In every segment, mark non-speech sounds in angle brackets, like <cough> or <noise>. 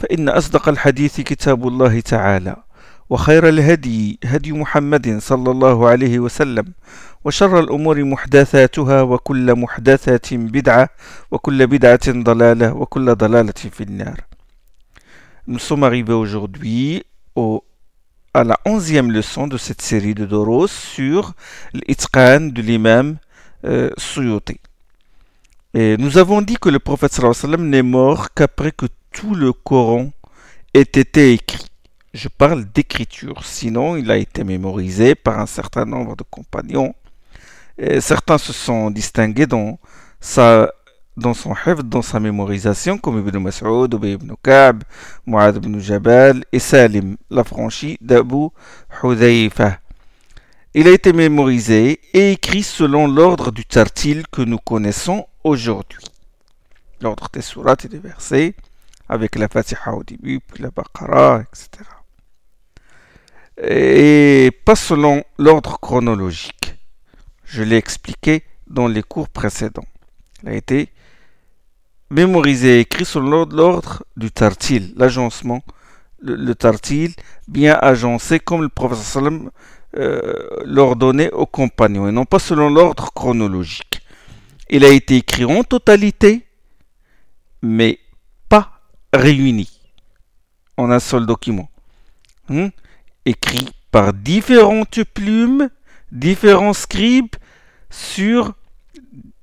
فإن أصدق الحديث كتاب الله تعالى وخير الهدي هدي محمد صلى الله عليه وسلم وشر الأمور محدثاتها وكل محدثة بدعة وكل بدعة ضلالة وكل ضلالة في النار Nous sommes arrivés aujourd'hui au, à la onzième leçon de cette série de Doros sur l'Itqan de l'imam euh, Suyuti. Et nous avons dit que le prophète sallallahu alayhi wa sallam n'est mort qu'après que tout le Coran ait été écrit. Je parle d'écriture, sinon il a été mémorisé par un certain nombre de compagnons. Certains se sont distingués dans, sa, dans son hifd, dans sa mémorisation, comme Ibn Mas'ud, ibn Ka'b, Mu'ad ibn Jabal et Salim, l'affranchi d'Abu Hudayfa. Il a été mémorisé et écrit selon l'ordre du tartil que nous connaissons aujourd'hui. L'ordre des sourates et des versets, avec la Fatiha au début, puis la Baqarah, etc. Et pas selon l'ordre chronologique. Je l'ai expliqué dans les cours précédents. Il a été mémorisé et écrit selon l'ordre du tartil, l'agencement, le, le, tartil bien agencé comme le professeur sallam euh, l'ordonnait aux compagnons et non pas selon l'ordre chronologique. Il a été écrit en totalité, mais pas réuni en un seul document. Hmm? Écrit par différentes plumes, différents scribes sur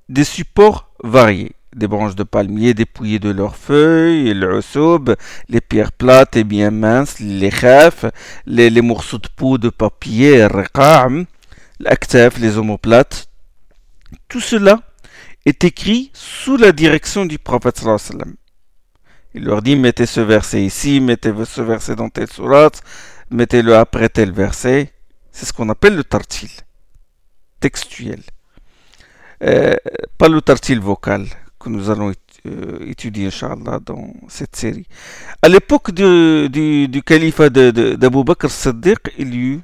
des supports variés. Des branches de palmier dépouillées de leurs feuilles, le soub, les pierres plates et bien minces, les khaf, les, morceaux de peau de papier, l'aktaf, les omoplates. Tout cela est écrit sous la direction du prophète. Il leur dit mettez ce verset ici, mettez ce verset dans telle sourate, mettez-le après tel verset. C'est ce qu'on appelle le tartil textuel. Euh, pas le tartil vocal que nous allons euh, étudier, Inch'Allah, dans cette série. À l'époque du, du, du califat d'Abu Bakr Siddiq, il y eut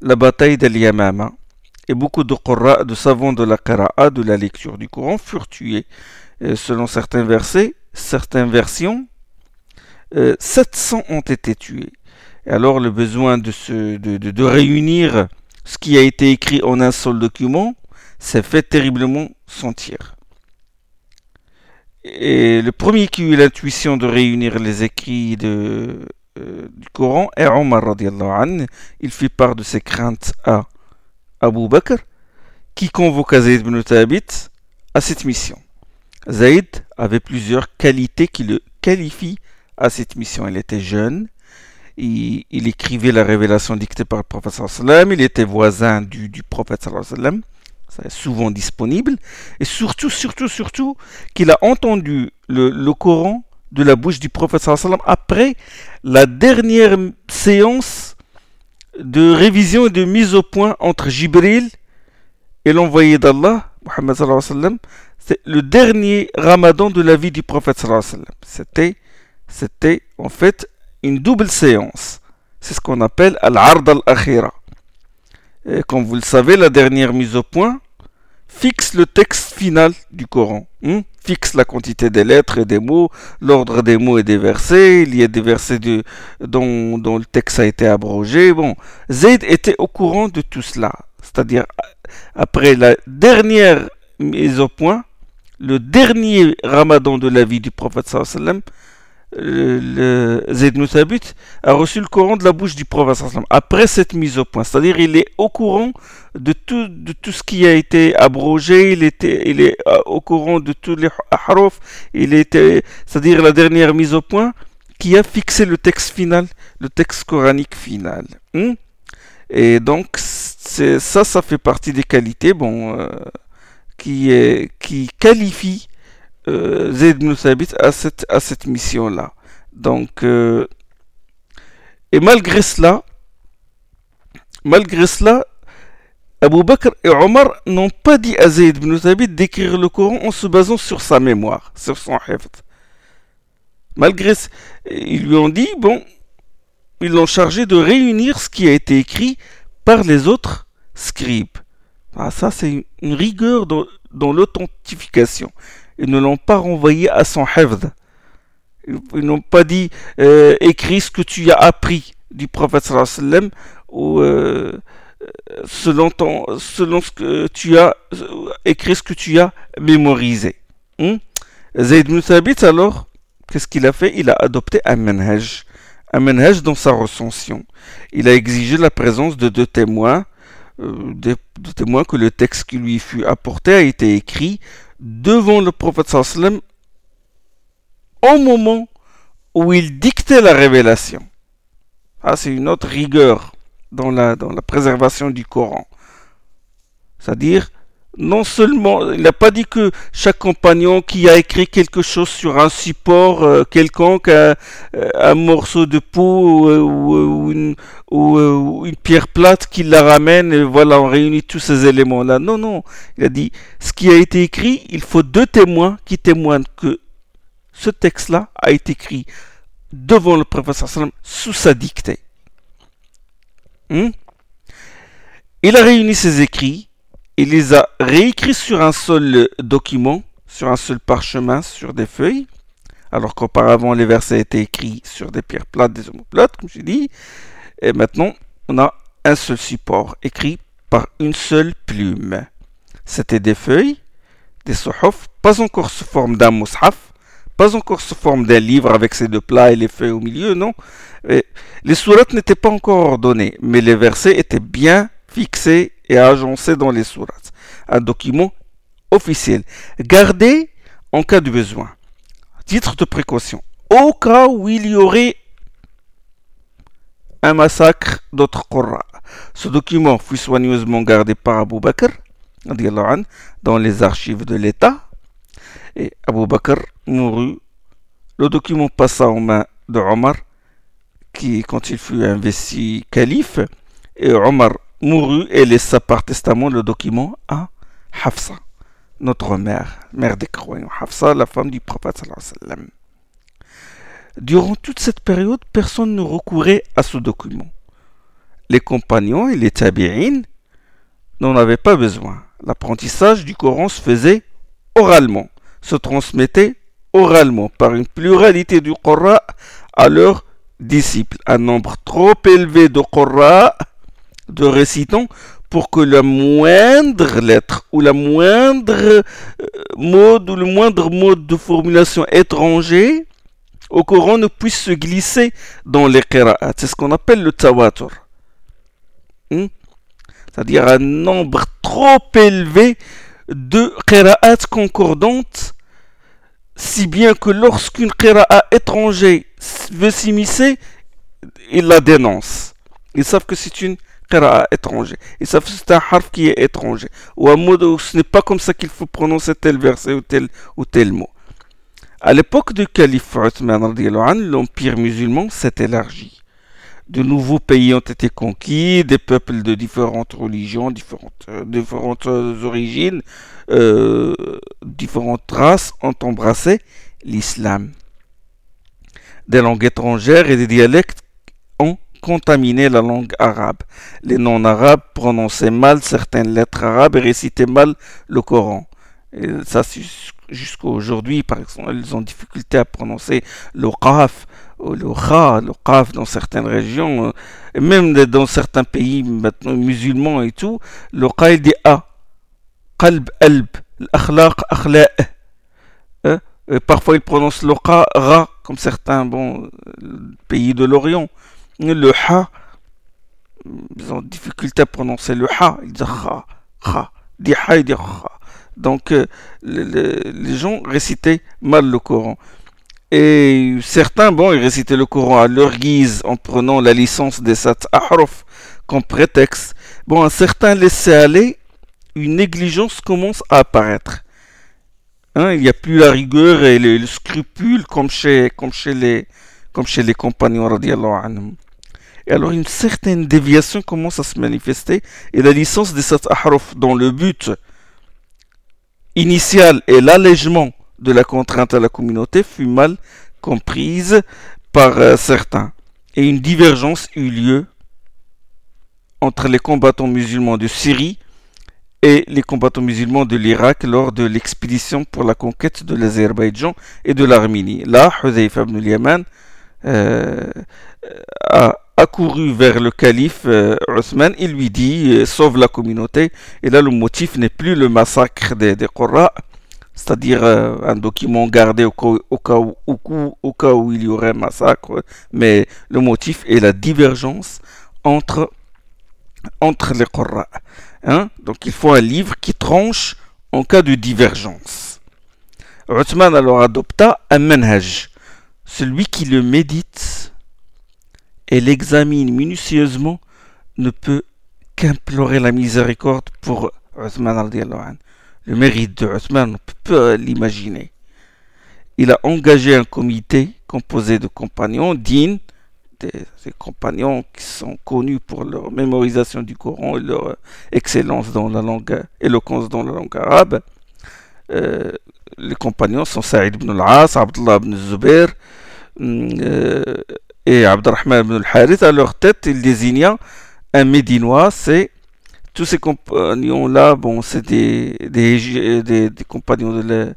la bataille d'Al-Yamama et beaucoup de Qurra, de savants de la Qira'a, de la lecture du Coran, furent tués. Et selon certains versets, certaines versions, euh, 700 ont été tués. Alors le besoin de, se, de, réunir ce qui a été écrit en un seul document s'est fait terriblement sentir. Et le premier qui eut l'intuition de réunir les écrits euh, du Coran est Omar radiallahu. Il fit part de ses craintes à Abu Bakr, qui convoqua Zayd ibn Thabit à cette mission. Zayd avait plusieurs qualités qui le qualifient à cette mission. Il était jeune, il, écrivait la révélation dictée par le prophète sallam, il était voisin du, du prophète sallam, souvent disponible, et surtout, surtout, surtout, qu'il a entendu le, Coran de la bouche du prophète sallam après la dernière séance de révision et de mise au point entre Jibril et l'envoyé d'Allah, wa sallam, c'est le dernier ramadan de la vie du prophète. C'était, c'était en fait une double séance. C'est ce qu'on appelle al-ard al-akhira. Comme vous le savez, la dernière mise au point fixe le texte final du Coran. Hein? Fixe la quantité des lettres et des mots, l'ordre des mots et des versets. Il y a des versets dont, dont, le texte a été abrogé. Bon, Zayd était au courant de tout cela. C'est-à-dire, après la dernière mise au point, le dernier ramadan de la vie du prophète sallam, le Zayd a reçu le Coran de la bouche du prophète après cette mise au point. C'est-à-dire il est au courant de tout, de tout ce qui a été abrogé, il, il est au courant de tous les harofs, il c'est-à-dire la dernière mise au point qui a fixé le texte final, le texte coranique final. Hmm? Et donc ça, ça fait partie des qualités bon, euh, qui, qui qualifient euh, Zayd ibn Thabit à cette, à cette mission-là, Donc, euh, et malgré cela, malgré cela, Abu Bakr et Omar n'ont pas dit à Zayd ibn Thabit d'écrire le Coran en se basant sur sa mémoire, sur son hifd. Malgré ils lui ont dit, bon, ils l'ont chargé de réunir ce qui a été écrit par les autres scribes. Ah, ça, c'est une rigueur dans, l'authentification. Ils ne l'ont pas renvoyé à son hifd. Ils, n'ont pas dit, euh, écris ce que tu as appris du prophète ou euh, selon, ton, selon ce que tu as écrit, ce que tu as mémorisé. Hmm? Zayd ibn Thabit, alors, qu'est-ce qu'il a fait? Il a adopté un manhaj. Un dans sa recension. Il a exigé la présence de deux témoins, euh, des, témoins que le texte qui lui fut apporté a été écrit devant le prophète sallam au moment où il dictait la révélation. Ah, c'est une autre rigueur dans la, dans la préservation du Coran. C'est-à-dire, non seulement, il n'a pas dit que chaque compagnon qui a écrit quelque chose sur un support euh, quelconque, un, morceau de peau euh, ou, une, euh, ou, une, pierre plate, qu'il la ramène voilà, on réunit tous ces éléments-là. Non, non, il a dit, ce qui a été écrit, il faut deux témoins qui témoignent que ce texte-là a été écrit devant le professeur sous sa dictée. Hmm? Il a réuni ses écrits, il les a réécrits sur un seul document, sur un seul parchemin, sur des feuilles, alors qu'auparavant les versets étaient écrits sur des pierres plates, des omoplates, comme j'ai dit, et maintenant on a un seul support, écrit par une seule plume. C'était des feuilles, des sohofs, pas encore sous forme d'un mushaf, pas encore sous forme d'un livre avec ses deux plats et les feuilles au milieu, non. les sourates n'étaient pas encore ordonnées, mais les versets étaient bien fixés et agencés dans les sourates. Un document officiel, gardé en cas de besoin. Titre de précaution. Au cas où il y aurait un massacre d'autres Qurra. Ce document fut soigneusement gardé par Abu Bakr dans les archives de l'État et Abu Bakr mourut. Le document passa aux mains de Omar, qui, quand il fut investi calife, et Omar mourut et laissa par testament le document à Hafsa, notre mère, mère des croyants. Hafsa, la femme du prophète. Durant toute cette période, personne ne recourait à ce document. Les compagnons et les tabi'in n'en avaient pas besoin. L'apprentissage du Coran se faisait oralement se transmettait oralement par une pluralité du Qurra à leurs disciples. Un nombre trop élevé de Qurra, de récitants, pour que la moindre lettre ou la moindre euh, mode ou le moindre mode de formulation étranger au Coran ne puisse se glisser dans les qira'at. C'est ce qu'on appelle le tawatur. Hmm? C'est-à-dire un nombre trop élevé de qira'at concordantes, si bien que lorsqu'une qira'a étranger veut s'immiscer, ils la dénoncent. Ils savent que c'est une étranger. Savent que c'est un harf qui est étranger. Ou un mot ce n'est pas comme ça qu'il faut prononcer tel verset ou tel, ou tel mot. À l'époque du calife l'empire musulman s'est élargi de nouveaux pays ont été conquis, des peuples de différentes religions, différentes, euh, différentes origines, euh, différentes races ont embrassé l'islam. Des langues étrangères et des dialectes contaminé la langue arabe. Les non-arabes prononçaient mal certaines lettres arabes et récitaient mal le Coran. Ça, jusqu'à aujourd'hui, par exemple, ils ont difficulté à prononcer le qaf le kha, le qaf dans certaines régions, et même dans certains pays maintenant musulmans et tout, le qa il dit a. Qalb, alb, l'akhlaq, akhlaq. Hein? parfois il prononce le qa, ra, comme certains bon, pays de l'Orient. Le ha, ils ont difficulté à prononcer le ha, ils disent kha, kha. Dit ha, il dit kha. Donc euh, les gens récitaient mal le Coran. Et certains, bon, ils récitaient le Coran à leur guise en prenant la licence des Sat Ahraf comme prétexte. Bon, certains laissaient aller, une négligence commence à apparaître. Hein, il n'y a plus la rigueur et le, scrupule comme chez, comme chez les, comme chez les compagnons radiallahu anhum. Et alors une certaine déviation commence à se manifester et la licence des sept ahruf dont le but initial est l'allègement de la contrainte à la communauté fut mal comprise par euh, certains et une divergence eut lieu entre les combattants musulmans de Syrie et les combattants musulmans de l'Irak lors de l'expédition pour la conquête de l'Azerbaïdjan et de l'Arménie. Là, Hudayfa ibn al-Yaman euh, a accouru vers le calife euh, Othman, il lui dit euh, sauve la communauté. Et là, le motif n'est plus le massacre des, des c'est-à-dire un document gardé au cas, où, au cas où il y aurait massacre, mais le motif est la divergence entre, entre les Qurra. Hein? Donc il faut un livre qui tranche en cas de divergence. Uthman alors adopta un manhaj, celui qui le médite et l'examine minutieusement ne peut qu'implorer la miséricorde pour Uthman Le mérite de Uthman, on peut l'imaginer. Il a engagé un comité composé de compagnons dignes des, compagnons qui sont connus pour leur mémorisation du Coran et leur excellence dans la langue, éloquence dans la langue arabe. Euh, les compagnons sont Saïd ibn al-As, Abdullah ibn Zubair euh, et Abdurrahman ibn al-Harith. À leur tête, ils désignaient un Médinois, c'est tous ces compagnons-là, bon, c'est des, des, compagnons de la,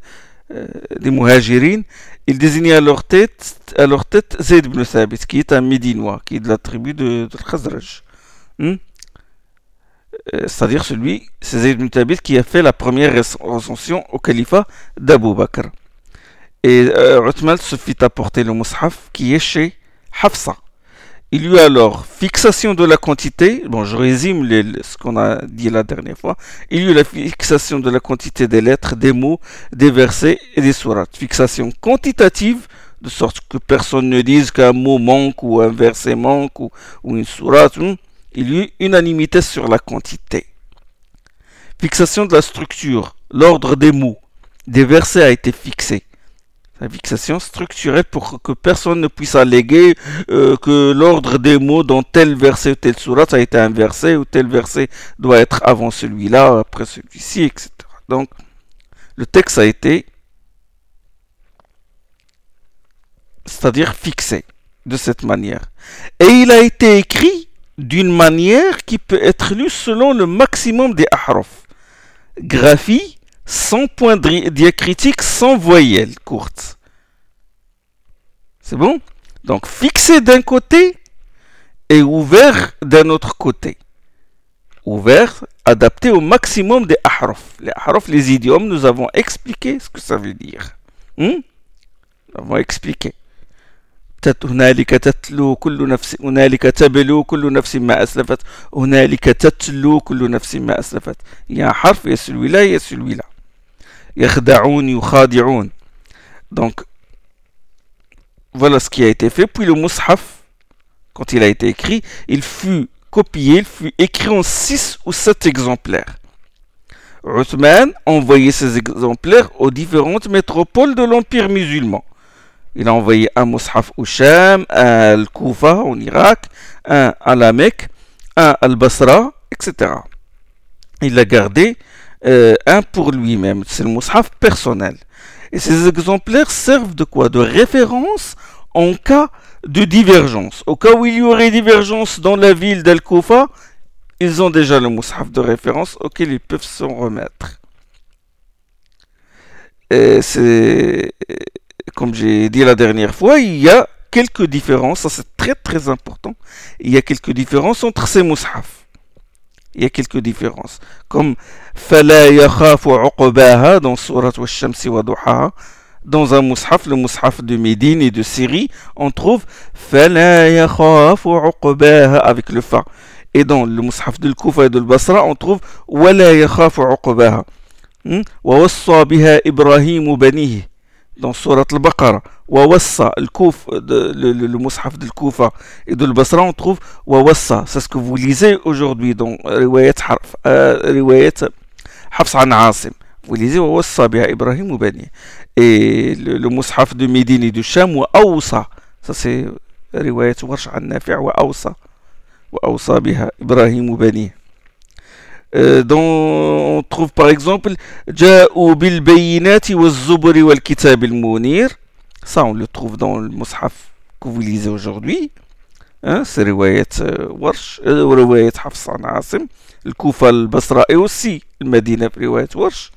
euh, des Muhajirin, ils désignaient à leur tête, à leur tête Zayd ibn Thabit, qui est un Médinois, qui est de la tribu de, de Khazraj. Hmm? Euh, c'est-à-dire celui, c'est Zayd ibn Thabit qui a fait la première recension au califat d'Abu Bakr. Et euh, se fit apporter le mushaf qui est chez Hafsa. Il y eut alors fixation de la quantité, bon je résume ce qu'on a dit la dernière fois, il y eut la fixation de la quantité des lettres, des mots, des versets et des sourates. Fixation quantitative, de sorte que personne ne dise qu'un mot manque ou un verset manque ou, une sourate. Hmm. Il y eut unanimité sur la quantité. Fixation de la structure, l'ordre des mots, des versets a été fixé la fixation structurée pour que personne ne puisse alléguer euh, que l'ordre des mots dans tel verset ou tel surat a été inversé ou tel verset doit être avant celui-là, après celui-ci, etc. Donc, le texte a été, c'est-à-dire fixé de cette manière. Et il a été écrit d'une manière qui peut être lue selon le maximum des ahraf. Graphie, sans point diacritique, sans voyelle courte. C'est bon Donc fixé d'un côté et ouvert d'un autre côté. Ouvert, adapté au maximum des ahraf. Les ahraf, les idiomes, nous avons expliqué ce que ça veut dire. Hmm? Nous avons expliqué. هنالك تتلو كل نفس هنالك تبلو كل نفس ما أسلفت هنالك تتلو كل نفس ما أسلفت il y a un harf il y a celui-là il y a celui-là donc, voilà ce qui a été fait. Puis le Mus'haf, quand il a été écrit, il fut copié, il fut écrit en 6 ou 7 exemplaires. Uthman envoyait ces exemplaires aux différentes métropoles de l'Empire musulman. Il a envoyé un Mus'haf au Sham, un Al-Kufa en Irak, un à la Mecque, un Al-Basra, etc. Il l'a gardé euh, un pour lui-même. C'est le mushaf personnel. Et ces exemplaires servent de quoi? De référence en cas de divergence. Au cas où il y aurait divergence dans la ville d'Al-Kufa, ils ont déjà le mushaf de référence auquel ils peuvent s'en remettre. C'est comme j'ai dit la dernière fois, il y a quelques différences, ça c'est très très important, il y a quelques différences entre ces mushaf Il y a quelques différences. Comme Fala yakhafu uqbaha dans Surat wa-shamsi wa duhaha. Dans un mushaf, le mushaf de Médine et de Syrie, on trouve Fala yakhafu uqbaha avec le fa. Et dans le mushaf de Kufa et de Basra, on trouve Wala yakhafu uqbaha. ووصى بها إبراهيم بنيه دون سورة البقرة ووصى الكوف المصحف ديال الكوفة ذو البصرة اون تخوف ووصى. سا سكو فو ليزي اوجوردي دون رواية حرف آه، رواية حفص عن عاصم. فو ليزي ووصى بها إبراهيم وبنيه. اي المصحف دو ميديني دو الشام وأوصى. سا سي رواية ورش عن نافع وأوصى وأوصى بها إبراهيم وبنيه. Dont on trouve par exemple جاءوا بالبينات والزبر والكتاب المنير. Ça on le trouve dans le mushaf que vous lisez aujourd'hui. Hein, c'est رواية ورش ورواية حفص عن عاصم الكوفة البصرة et aussi المدينة في رواية ورش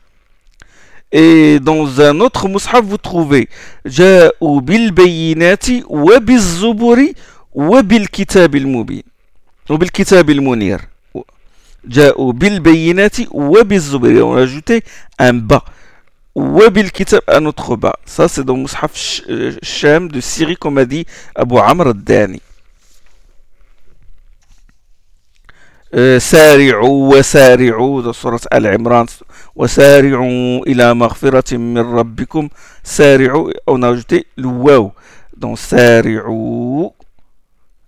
Et dans un autre mushaf, vous trouvez جاءوا بالبينات وبالزبر وبالكتاب المبين. وبالكتاب المنير. جاءوا بالبينات وبالزبر يوم يعني راجوتي أن با. وبالكتاب أن اوتخو با. سا سي دون مصحف الشام دو سيري كما دي أبو عمرو الداني. آه، سارعوا وسارعوا ده سورة آل عمران. وسارعوا إلى مغفرة من ربكم. سارعوا أو نوجتي الواو. دون سارعوا.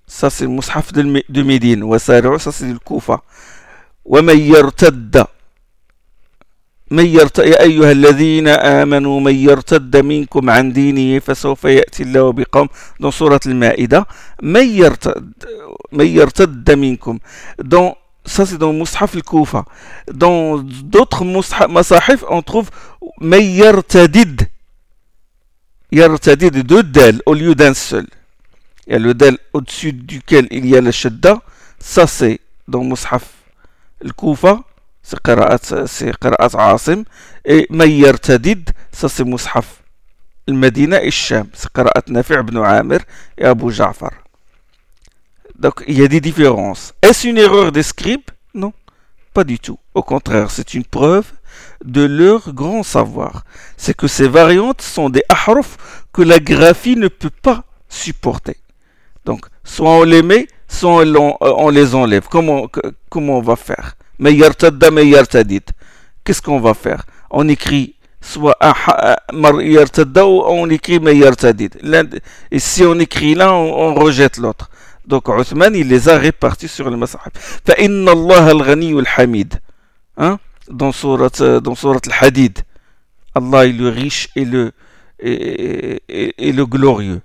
ساس المصحف دو ميدين وسارعوا ساس الكوفة. ومن يرتد من يرت... يا أيها الذين آمنوا من يرتد منكم عن دينه فسوف يأتي الله بقوم dans سورة المائدة من يرتد من يرتد منكم dans ça c'est dans Mus'haf al-Kufa. Dans d'autres masahif, on trouve Mais yartadid. Yartadid, deux dal au lieu d'un seul. Il y a le dal au-dessus duquel il y a le shadda. Ça c'est dans Mus'haf al-Kufa. C'est qira'at Asim. Et Mais yartadid, ça c'est Mus'haf al-Madina et Sham. C'est qira'at Nafi' ibn Amir et Abu Ja'far. Donc il y a des différences. Est-ce une erreur des scribes Non, pas du tout. Au contraire, c'est une preuve de leur grand savoir. C'est que ces variantes sont des ahruf que la graphie ne peut pas supporter. Donc, soit on les met, soit on, les enlève. Comment, comment on va faire Qu'est-ce qu'on va faire On écrit soit ou on écrit Et si on écrit là, on rejette l'autre. Donc Othman, il les a répartis sur le masahib. فَإِنَّ اللَّهَ الْغَنِيُّ الْحَمِيدُ hein? dans surat, dans surat al-Hadid. Allah est le riche et le, et, et, et le glorieux.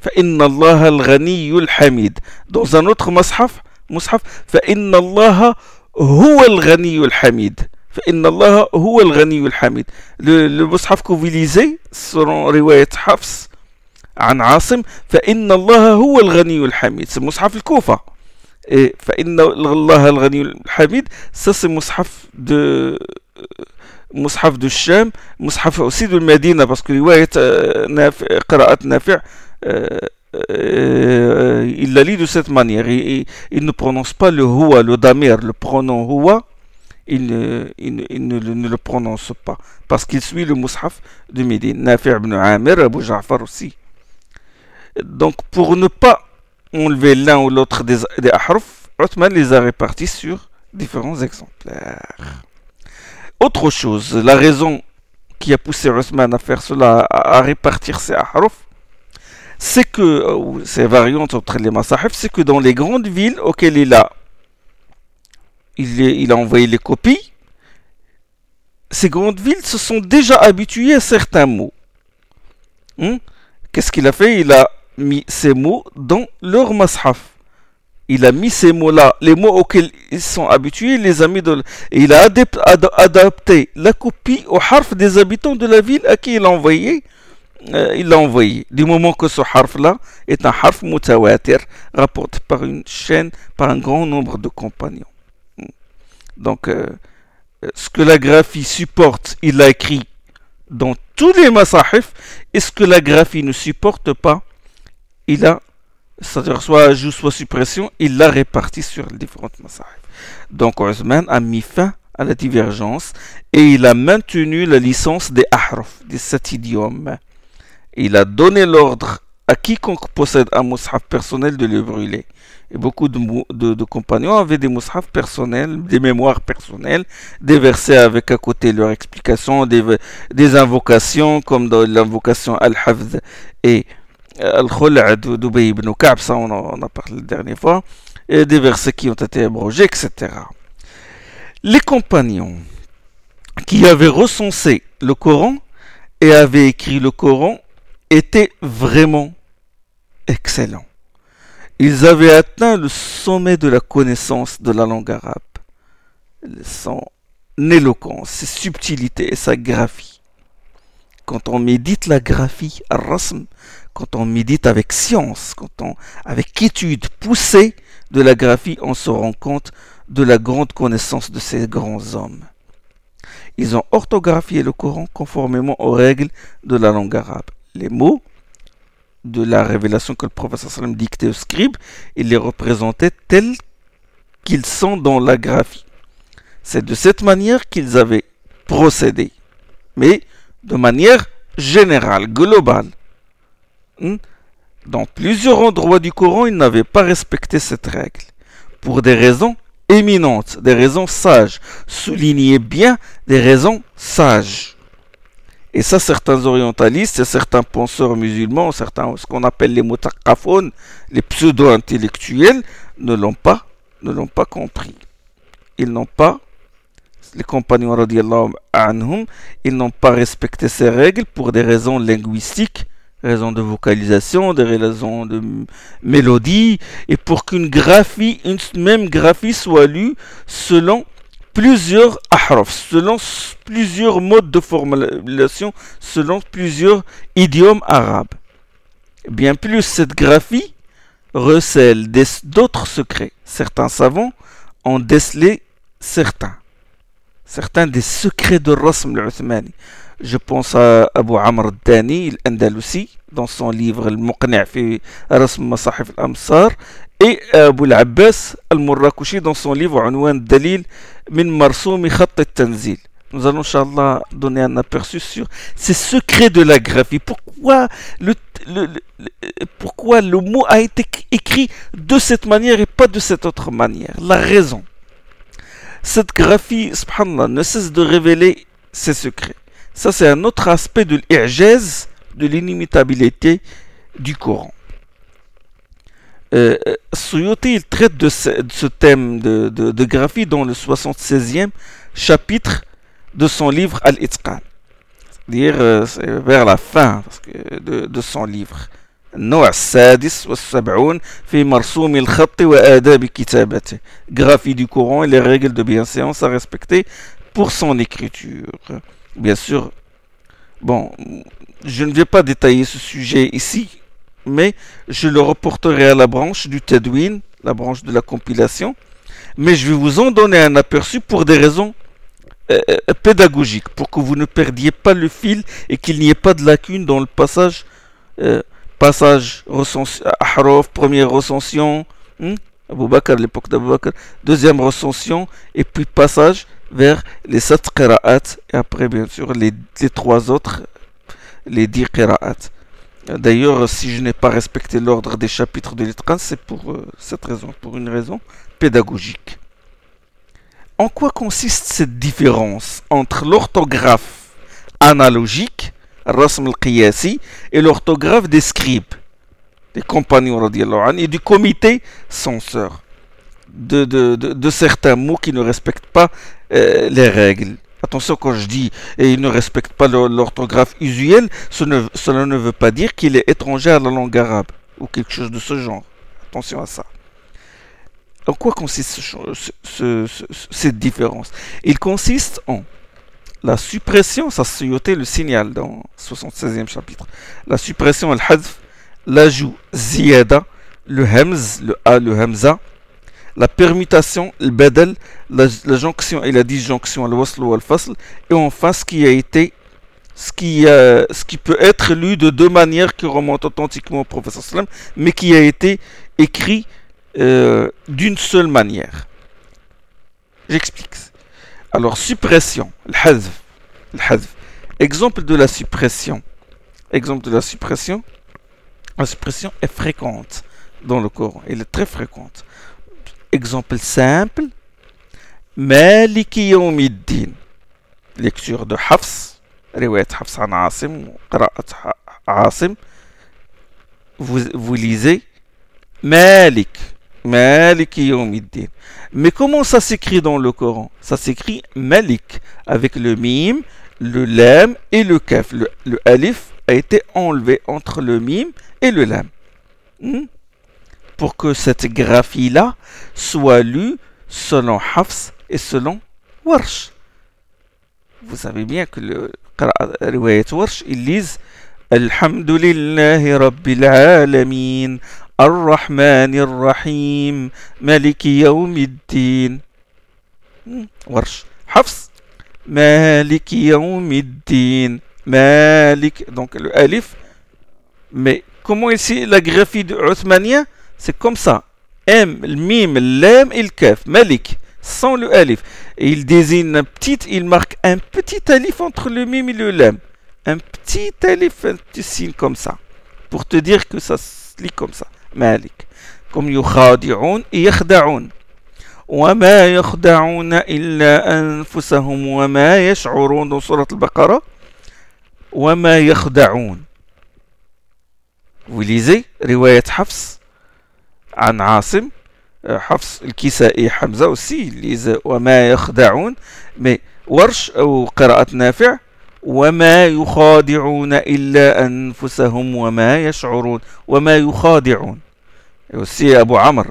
فإن الله الغني الحميد. Dans un autre مصحف مصحف فإن الله هو الغني الحميد. فإن الله هو الغني الحميد. Le مصحف que vous رواية حفص عن عاصم فإن الله هو الغني الحميد. C'est مصحف الكوفة. فإن الله الغني الحميد c'est مصحف de مصحف de الشام مصحف de المدينة que رواية نافع قراءة نافع il la lit de cette manière. Il, ne prononce pas le huwa le damir le pronom huwa il, ne, le prononce pas. Parce qu'il suit le mushaf de Médine. Nafi' ibn Amir Abu Ja'far aussi. Donc, pour ne pas enlever l'un ou l'autre des, des ahruf, les a répartis sur différents exemplaires. Autre chose, la raison qui a poussé Othman à faire cela, à, répartir ces ahruf, c'est que, ou ces variantes entre les masahif, c'est que dans les grandes villes auxquelles il a, il, il a envoyé les copies, ces grandes villes se sont déjà habituées à certains mots. Hmm? Qu'est-ce qu'il a fait? Il a mis ces mots dans leur mashaf. Il a mis ces mots-là, les mots auxquels ils sont habitués, les a mis dans... Et il a adapté la copie au harf des habitants de la ville à qui il a envoyé. Euh, il l'a envoyé. Du moment que ce harf-là est un harf mutawatir, rapporté par une chaîne, par un grand nombre de compagnons. Donc, euh, ce que la graphie supporte, il l'a écrit dans tous les masahif, et ce que la graphie ne supporte pas, il a, c'est-à-dire soit ajout, soit suppression, il l'a réparti sur les différentes masahif. Donc Othman a mis fin à la divergence et il a maintenu la licence des ahruf, des sept idiomes. Il a donné l'ordre à quiconque possède un mushaf personnel de le brûler. Et beaucoup de, compagnons avaient des mushaf personnels, des mémoires personnelles, des versets avec à côté leur explication, des, invocations comme dans l'invocation Al-Hafz et Al-Khul'a d'Ubay ibn Ka'b, ça on en a parlé la dernière fois, et des versets qui ont été abrogés, etc. Les compagnons qui avaient recensé le Coran et avaient écrit le Coran étaient vraiment excellents. Ils avaient atteint le sommet de la connaissance de la langue arabe. Son éloquence, ses subtilités et sa graphie. Quand on médite la graphie, rasm, quand on médite avec science, quand on, avec étude poussée de la graphie, on se rend compte de la grande connaissance de ces grands hommes. Ils ont orthographié le Coran conformément aux règles de la langue arabe. Les mots de la révélation que le prophète dictait au scribe, il les représentait tels qu'ils sont dans la graphie. C'est de cette manière qu'ils avaient procédé, mais de manière générale, globale. Hmm? Dans plusieurs endroits du Coran, ils n'avaient pas respecté cette règle, pour des raisons éminentes, des raisons sages. Soulignez bien des raisons sages. Et ça, certains orientalistes et certains penseurs musulmans, certains, ce qu'on appelle les mutakafon, les pseudo-intellectuels, ne l'ont pas, ne l'ont pas compris. Ils n'ont pas, les compagnons anhum, ils n'ont pas respecté ces règles pour des raisons linguistiques, raisons de vocalisation, des raisons de mélodie, et pour qu'une même graphie soit lue selon plusieurs ahraf, selon plusieurs modes de formulation, selon plusieurs idiomes arabes. Bien plus, cette graphie recèle d'autres secrets. Certains savants ont décelé certains. Certains des secrets de Rasm al-Uthmani. Je pense à Abu Amr al-Dani, l'Andalusi, dans son livre Al-Muqni' fi Rasm Masahif al-Amsar, et Abu al-Abbas al-Murrakushi dans son livre Unwan Dalil min Marsoumi. Nous allons, Inch'Allah, donner un aperçu sur ces secrets de la graphie. Pourquoi le, le, pourquoi le mot a été écrit de cette manière et pas de cette autre manière? La raison. Cette graphie, subhanallah, ne cesse de révéler ses secrets. Ça, c'est un autre aspect de l'ijaz, de l'inimitabilité du Coran. Euh, il traite de ce, thème de, de, graphie dans le 76e chapitre de son livre Al-Itqan. C'est-à-dire euh, vers la fin de, de son livre. النوع السادس والسبعون في مرسوم الخط وآداب كتابته graphie du Coran et les règles de bienséance à respecter pour son écriture bien sûr, bon, je ne vais pas détailler ce sujet ici, mais je le reporterai à la branche du Tedwin, la branche de la compilation, mais je vais vous en donner un aperçu pour des raisons euh, euh, pédagogiques, pour que vous ne perdiez pas le fil et qu'il n'y ait pas de lacune dans le passage, euh, passage Ahraf, première recension, hmm, Abou Bakr, l'époque d'Abou deuxième recension, et puis passage vers les sept qira'at et après bien sûr les, les trois autres, les dix qira'at. D'ailleurs, si je n'ai pas respecté l'ordre des chapitres de l'Itqan, c'est pour euh, cette raison, pour une raison pédagogique. En quoi consiste cette différence entre l'orthographe analogique, Rasm al-Qiyasi, et l'orthographe des scribes, des compagnons et du comité censeur? De, de, de, certains mots qui ne respectent pas euh, les règles. Attention quand je dis et il ne respecte pas l'orthographe usuelle, cela ne veut pas dire qu'il est étranger à la langue arabe ou quelque chose de ce genre. Attention à ça. En quoi consiste cette différence? Il consiste en la suppression, ça se le signal dans le 76e chapitre, la suppression al-hadf, l'ajout ziyada, le hamz, le a, le hamza, la permutation, le bedel, la, jonction et la disjonction, le wasl ou le fasl, et enfin ce qui a été, ce qui, euh, ce qui peut être lu de deux manières qui remontent authentiquement au professeur Sallam, mais qui a été écrit euh, d'une seule manière. J'explique. Alors, suppression, le hazf, Exemple de la suppression. Exemple de la suppression. La suppression est fréquente dans le Coran. Elle est très fréquente. Exemple simple. Maliki yawmiddin. Lecture de Hafs. Riwayat Hafs an Asim. Qira'at Asim. Vous, vous lisez Malik. Maliki yawmiddin. Mais comment ça s'écrit dans le Coran? Ça s'écrit Malik avec le mim, le lam et le kaf. Le, le alif a été enlevé entre le mime et le lam. Hmm? Pour que cette graphie-là soit lue selon Hafs et selon Warsh. Vous savez bien que le riwayat Warsh, ils lisent Alhamdulillahi Rabbil Alamin, Ar-Rahman Ar-Rahim, Maliki Yawmiddin. Hmm? Warsh. Hafs, Maliki Yawmiddin. Malik, donc le alif. Mais comment ici la graphie de C'est comme ça. M, le mim, l'em et le kaf. Malik, sans le alif. Et il désigne un petit, il marque un petit alif entre le mim et le lem. Un petit alif, un petit signe comme ça. Pour te dire que ça se lit comme ça. Malik. Comme yukhadi'un et yakhda'un. وما يخدعون إلا أنفسهم وما يشعرون dans surat al-Baqarah وما يخدعون Vous lisez رواية حفص عن عاصم حفص الكسائي حمزة ليز وما يخدعون mais ورش أو قراءة نافع وما يخادعون إلا أنفسهم وما يشعرون وما يخادعون. aussi Abu Amr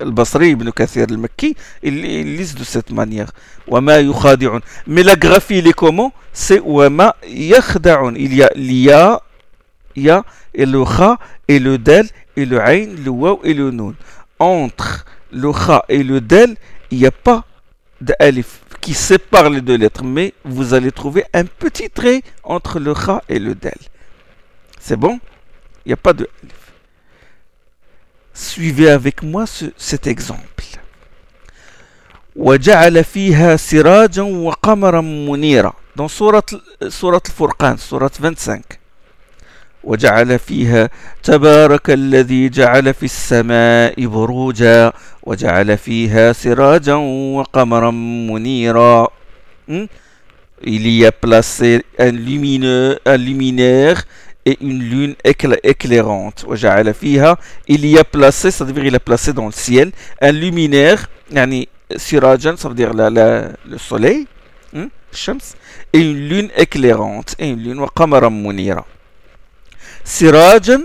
البصري ابن كثير المكي il lise de cette manière. وما يخادعون. La graphie il est comment c'est وما يخدعون. Il y a l'ia del et le ain le waw et le nun entre le kha et le del il n'y a pas d'alif qui sépare les deux lettres mais vous allez trouver un petit trait entre le kha et le del c'est bon il n'y a pas de alif Suivez avec moi ce, cet exemple. وجعل فيها سراجا وقمرا منيرا dans سورة سورة الفرقان سورة 25 وجعل فيها تبارك الذي جعل في السماء بروجا وجعل فيها سراجا وقمرا منيرا Il y a placé un lumineux, un luminaire et une lune éclairante. Il y a placé, ça veut dire il a placé dans le ciel, un luminaire, sirajan, ça veut dire la, la, le soleil, hein, et une lune éclairante, et une lune, qamaram munira. Sirajan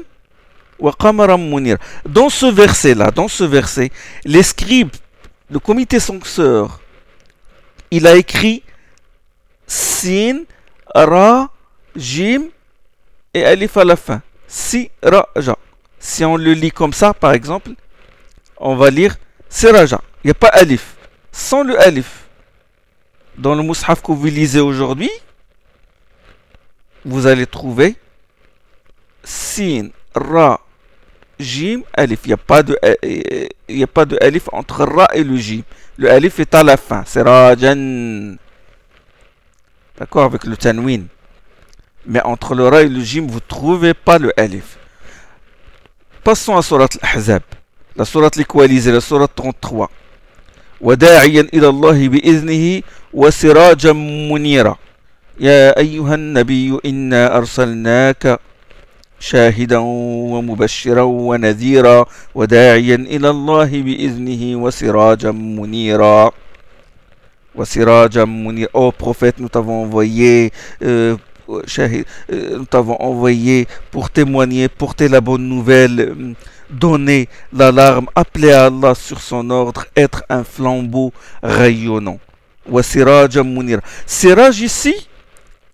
wa qamaram munira. Dans ce verset-là, dans ce verset, les scribes, le comité censeur, il a écrit Sin, Ra, Jim, et alif à la fin. Si raja. Si on le lit comme ça, par exemple, on va lire siraja. Il n'y a pas alif. Sans le alif. Dans le mushaf que vous lisez aujourd'hui, vous allez trouver sin, ra, jim, alif. Il n'y a, pas de, il a pas de alif entre ra et le jim. Le alif est à la fin. Sirajan. D'accord Avec le tanwin. Mais entre le ra et le jim, vous ne trouvez pas le alif. Passons à Surat al-Ahzab, la Surat l'équalisée, la Surat 33. وداعيا إلى الله بإذنه وسراجا منيرا يا أيها النبي إنا أرسلناك شاهدا ومبشرا ونذيرا وداعيا إلى الله بإذنه وسراجا منيرا وسراجا منيرا Ô prophète, nous t'avons envoyé euh, Euh, nous t'avons envoyé pour témoigner, porter la bonne nouvelle, euh, donner l'alarme, appeler à Allah sur son ordre, être un flambeau rayonnant. Siraj ici,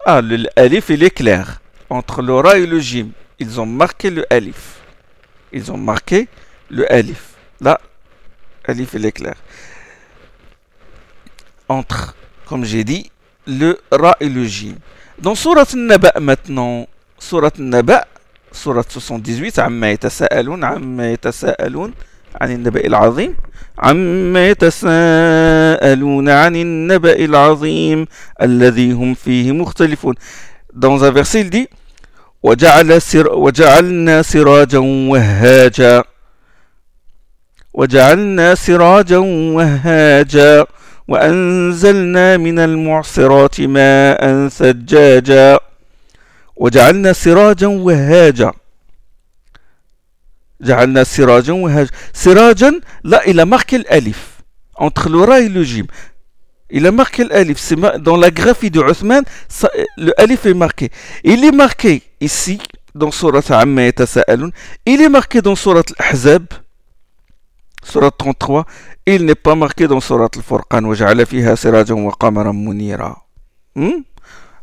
ah, le alif il est clair. Entre le ra et le jim, ils ont marqué le alif. Ils ont marqué le alif. Là, alif il est clair. Entre, comme j'ai dit, le ra et le jim. Dans Surat Naba maintenant, Surat Naba, Surat 78, عما يتساءلون عما يتساءلون عن النبأ العظيم عما يتساءلون عن النبأ العظيم الذي هم فيه مختلفون Dans un verset il dit وجعل سر وجعلنا سراجا وهاجا. وجعلنا سراجا وهاجا. وأنزلنا من المعصرات ماء ثجاجا وجعلنا سراجا وهاجا. جعلنا سراجا وهاجا. سراجا لا إلى marqué الألف. entre le ra et le jim. Il a marqué l'alif. Dans la graphie de Uthman, le alif est marqué. Il est marqué ici, dans Surat Amma Il est marqué dans Surat Al-Ahzab, Surat 33. Il n'est pas marqué dans Surat Al-Furqan. وَجَعَلَ فِيهَا سِرَاجًا وَقَمَرًا مُنِيرًا. Hmm?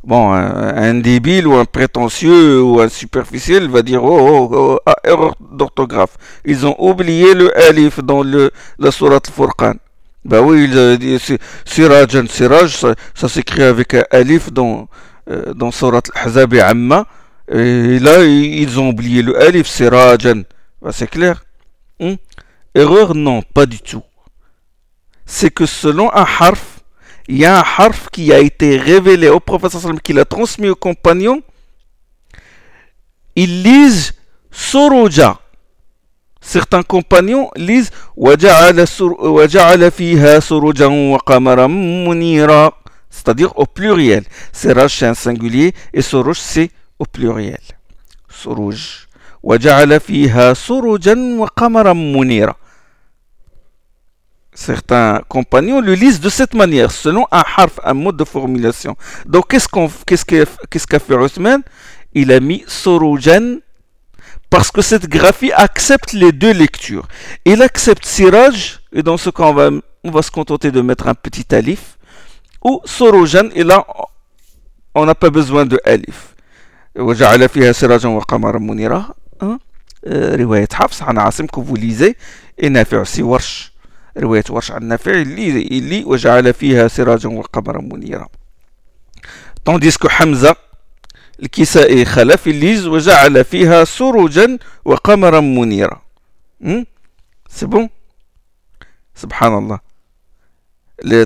Bon, un, débile ou un prétentieux ou un superficiel va dire oh, oh, oh ah, erreur d'orthographe. Ils ont oublié le alif dans le, la Surat Al-Furqan. Bah oui, Sirajan, Siraj, ça, ça s'écrit avec un alif dans, euh, dans Surat Al-Hazab et Amma. Et là, ils ont oublié le alif, Sirajan. Bah, c'est clair. Hmm? Erreur, non, pas du tout. C'est que selon un harf, il y a un harf qui a été révélé au prophète qui l'a transmis aux compagnons. Ils lisent Soroja. Certains compagnons lisent c'est-à-dire au pluriel. C'est un singulier et Sorouj c'est au pluriel. Sorouj. Certains compagnons le lisent de cette manière, selon un harf, un mode de formulation. Donc qu'est-ce qu'a qu'est-ce qu'a fait Othman? Il a mis Soroujan parce que cette graphie accepte les deux lectures. Il accepte Siraj, et dans ce cas, on va, on va se contenter de mettre un petit alif, ou Sorojan, et là, on n'a pas besoin de alif. وجعل فيها سراجا وقمرا منيرا. رواية حفص عن عاصم lisez et نافع aussi ورش. رواية ورش عن نافع اللي اللي وجعل فيها سراجا وقمرا منيرا. Que Hamza الكسائي خلف الليز وجعل فيها سروجا وقمرا منيرا. C'est bon سبحان الله.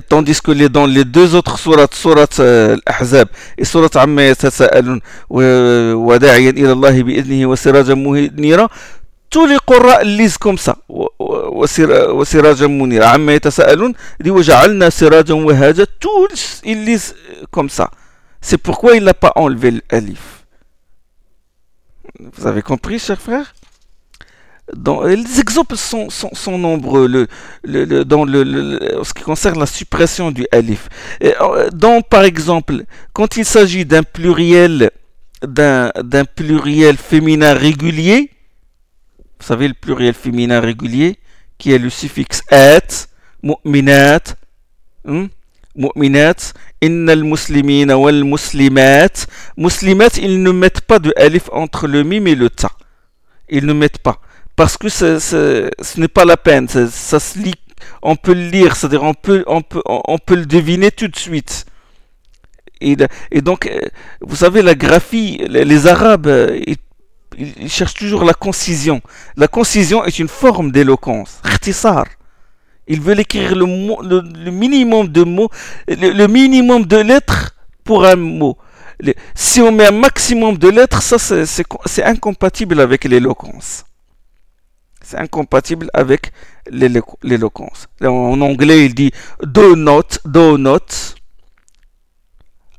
Tandis que les, dans les deux autres sourates, sourate الأحزاب et sourate عما يتساءلون وداعيا إلى الله بإذنه وسراجا منيرا tous les قراء lisent comme ça وسراجا منيرا عما يتساءلون دي وجعلنا سراجا وهاجا tous ils lisent comme ça C'est pourquoi il n'a pas enlevé l'alif. Vous avez compris, chers frères les exemples sont, nombreux le, dans le, ce qui concerne la suppression du alif. Euh, dans, par exemple, quand il s'agit d'un pluriel, d'un pluriel féminin régulier, vous savez le pluriel féminin régulier, qui est le suffixe at, mu'minat, hmm? mu'minat, innal muslimina wal muslimat. Muslimat, ils ne mettent pas de alif entre le mim et le ta. Ils ne mettent pas. Parce que ce n'est pas la peine. On peut le lire, c'est-à-dire on peut, le deviner tout de suite. Et, donc, euh, vous savez, la graphie, les, Arabes, euh, ils, cherchent toujours la concision. La concision est une forme d'éloquence. Ils veulent écrire le, minimum de mots, le, minimum de lettres pour un mot. si on met un maximum de lettres, ça c'est incompatible avec l'éloquence. C'est incompatible avec l'éloquence. En anglais, il dit do not, do not,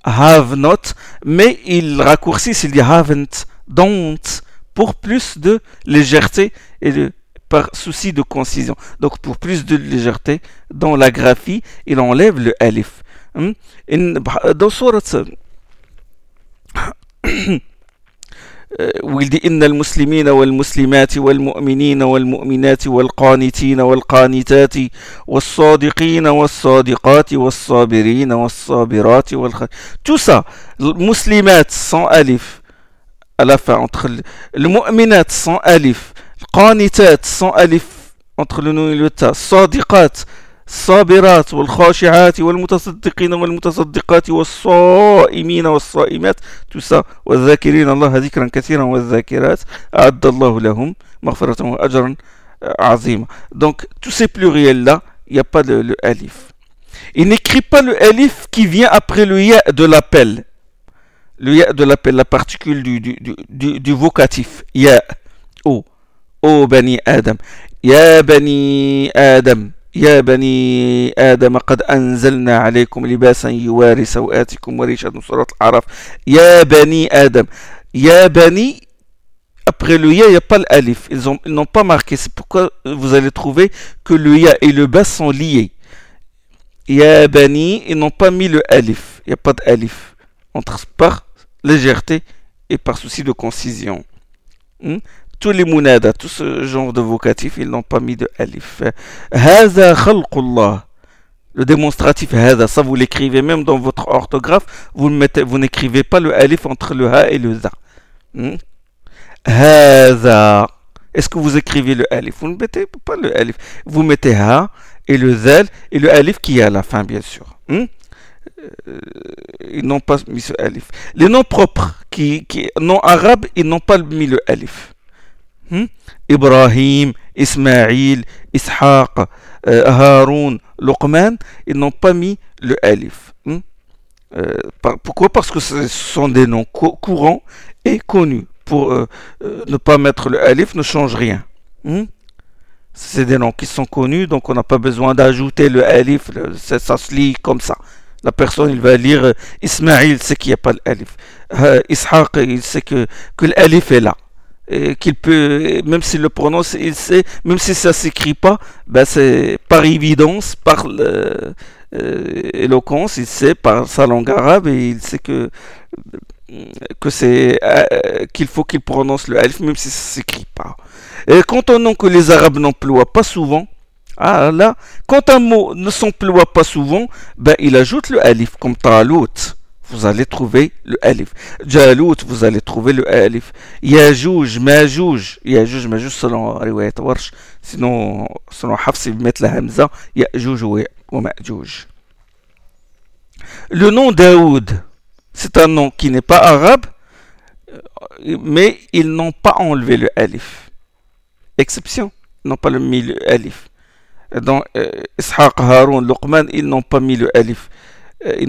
have not, mais il raccourcit, il dit haven't, don't, pour plus de légèreté et de par souci de concision. Donc pour plus de légèreté, dans la graphie, il enlève le alif. Hmm? Dans <clears throat> <coughs> il dit إن المسلمين والمسلمات والمؤمنين والمؤمنات والقانتين والقانتات والصادقين والصادقات والصابرين والصابرات والخ... ça المسلمات sans alif à la fin entre le mu'minat sans alif قانتات sans alif entre le صادقات الصابرات والخاشعات والمتصدقين والمتصدقات والصائمين والصائمات ça والذاكرين الله ذكرا كثيرا والذاكرات أعد الله لهم مغفرة وأجرا عظيما pluriels là il n'y a pas de, le alif. Il n'écrit pas le alif qui vient après le ya de l'appel. Le ya de l'appel la particule du, du, du, du vocatif. Ya. Oh. أو بني آدم يا بني آدم يا بني آدم قد أنزلنا عليكم لباسا يواري سوآتكم وريشة سورة الأعراف يا بني آدم يا بني après le ya, il n'y a pas l'alif. Ils n'ont ils pas marqué. C'est pourquoi vous allez trouver que le ya et le bas sont liés. Ya Bani, ils n'ont pas mis le alif. Il n'y a pas d'alif. Entre par légèreté et par souci de concision. Hmm? Tous les munada, tout ce genre de vocatif, ils n'ont pas mis de alif. Haza khalqullah. Le démonstratif hada, ça vous l'écrivez même dans votre orthographe, vous n'écrivez pas le alif entre le ha et le za. Hmm? Hada. Est-ce que vous écrivez le alif? Vous ne mettez pas le alif. Vous mettez ha et le zal et le alif qui est à la fin, bien sûr. Hmm? Euh, ils n'ont pas mis ce alif. Les noms propres, qui, qui arabes, ils n'ont pas mis le alif. Hmm? Ibrahim, Ismaïl, Ishaq, euh, Haroun, ils n'ont pas mis le alif. Hmm? Euh, pourquoi? Parce que ce sont des noms courants et connus. Pour ne pas mettre le alif ne change rien. Hmm? C'est des noms qui sont connus, donc on n'a pas besoin d'ajouter le alif, ça, se lit comme ça. La personne, il va lire euh, Ismaïl, sait qu'il n'y a pas l'alif. Euh, Ishaq, il sait que, que l'alif est là. Qu'il peut, même s'il le prononce, il sait, même si ça s'écrit pas, ben c'est par évidence, par euh, éloquence, il sait par sa langue arabe et il sait que que c'est qu'il faut qu'il prononce le alif même si ça s'écrit pas. Et quand un nom que les Arabes n'emploient pas souvent, ah là, quand un mot ne s'emploie pas souvent, ben il ajoute le alif, comme talut. Vous allez trouver le alif. Jalut, vous allez trouver le alif. Yajouj, majouj. Yajouj, majouj selon Riwayat Warsh. Sinon, selon Hafs, ils mettent la hamza. Yajouj ou majouj. Le nom Daoud, c'est un nom qui n'est pas arabe, mais ils n'ont pas enlevé le alif. Exception, ils n'ont pas mis le alif. Dans euh, Ishaq, Haroun, Luqman, ils n'ont pas mis le alif. Euh,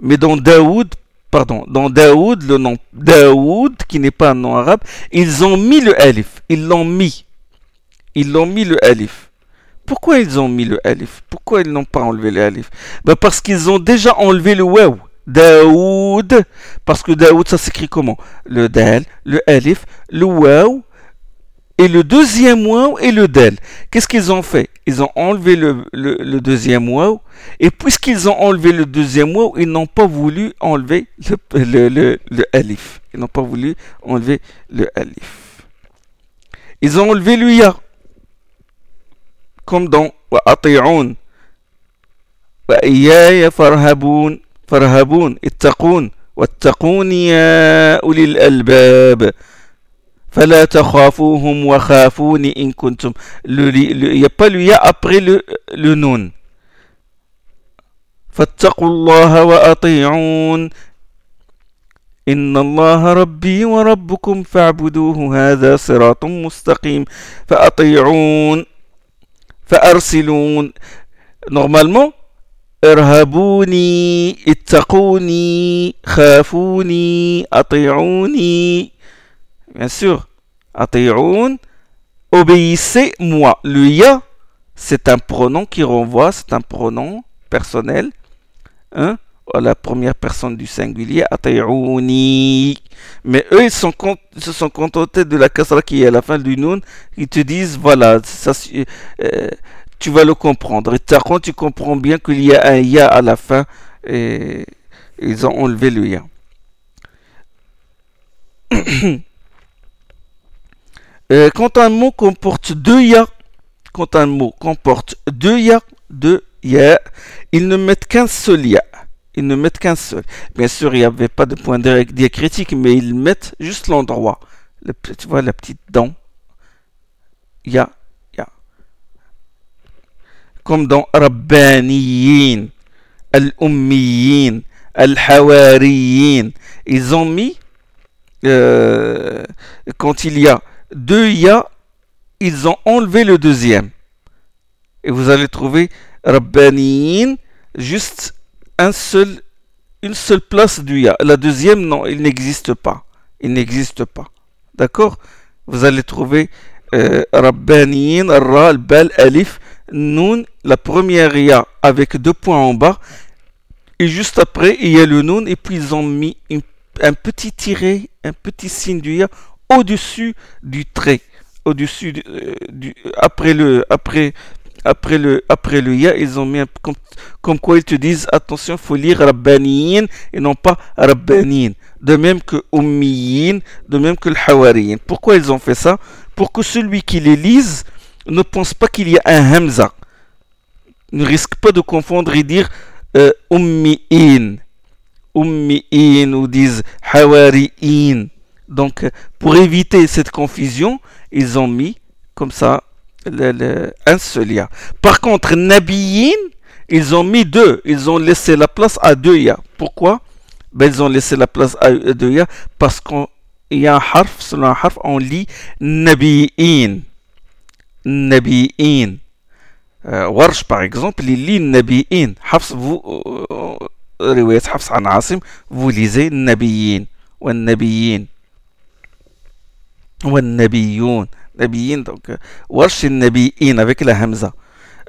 Mais dans Daoud, pardon, dans Daoud, le nom Daoud, qui n'est pas un nom arabe, ils ont mis le alif. Ils l'ont mis. Ils l'ont mis le alif. Pourquoi ils ont mis le alif? Pourquoi ils n'ont pas enlevé le alif? Ben Parce qu'ils ont déjà enlevé le waouh. Daoud, parce que Daoud, ça s'écrit comment? Le dal, le alif, le waouh, et le deuxième waouh et le del. Qu'est-ce qu'ils ont fait Ils ont enlevé le, le, deuxième waouh, et puisqu'ils ont enlevé le deuxième waouh, ils n'ont pas voulu enlever le, le, le, alif. Ils n'ont pas voulu enlever le alif. Ils ont enlevé le ya, comme dans wa wa farhabun فارهبون اتقون واتقون يا أولي الألباب فلا تخافوهم وخافوني إن كنتم il n'y a pas فاتقوا الله وأطيعون. إن الله ربي وربكم فاعبدوه هذا صراط مستقيم. فأطيعون. فأرسلون. Normalement ارهبوني اتقوني خافوني أطيعوني. Bien sûr obéissez-moi le ya c'est un pronom qui renvoie c'est un pronom personnel hein à la première personne du singulier ati'ouni mais eux ils se sont contentés de la kasra qui est à la fin du nun ils te disent voilà euh, tu vas le comprendre. Et quand tu comprends bien qu'il y a un ya à la fin et ils ont enlevé le ya. <clears throat> quand un mot comporte deux ya, quand un mot comporte deux ya, deux ya, ils ne mettent qu'un seul ya. Ils ne mettent qu'un seul. Bien sûr, il n'y avait pas de point diacritique, mais ils mettent juste l'endroit. Tu vois la petite dent. Ya comme dans Rabbaniyin, Al-Ummiyin, Al-Hawariyin. Ils ont mis, euh, quand il y a deux ya, ils ont enlevé le deuxième. Et vous allez trouver Rabbaniyin, juste un seul, une seule place du ya. La deuxième, non, il n'existe pas. Il n'existe pas. D'accord? Vous allez trouver euh, Rabbaniyin, Ra, Bal, Alif, Nun, la première ya avec deux points en bas. Et juste après, il y a le Nun. Et puis ils ont mis un petit tiré, un petit signe du ya au-dessus du trait. Au-dessus du, euh, après le après après le, après le ya, ils ont mis comme, comme, quoi ils te disent attention, faut lire rabbaniyin et non pas rabbanin. De même que ummiyin, de même que le hawariyin. Pourquoi ils ont fait ça? Pour que celui qui les lise ne pense pas qu'il y a un hamza. Ne risque pas de confondre et dire euh. Ummiyin ou disent hawariyin. Donc, pour éviter cette confusion, ils ont mis comme ça un seul ya. Par contre, Nabiyin, ils ont mis deux. Ils ont laissé la place à deux ya. Pourquoi? Ben, Ils ont laissé la place à deux ya parce qu'il y a un harf, selon un harf, on lit Nabiyin. Nabiyin. Euh, Warsh, par exemple, il lit Nabiyin. Hafs, vous, euh, Asim, vous lisez. Ou. Ou Nabiyoun. Nabiyin, donc, Warsh Nabiyin avec la Hamza.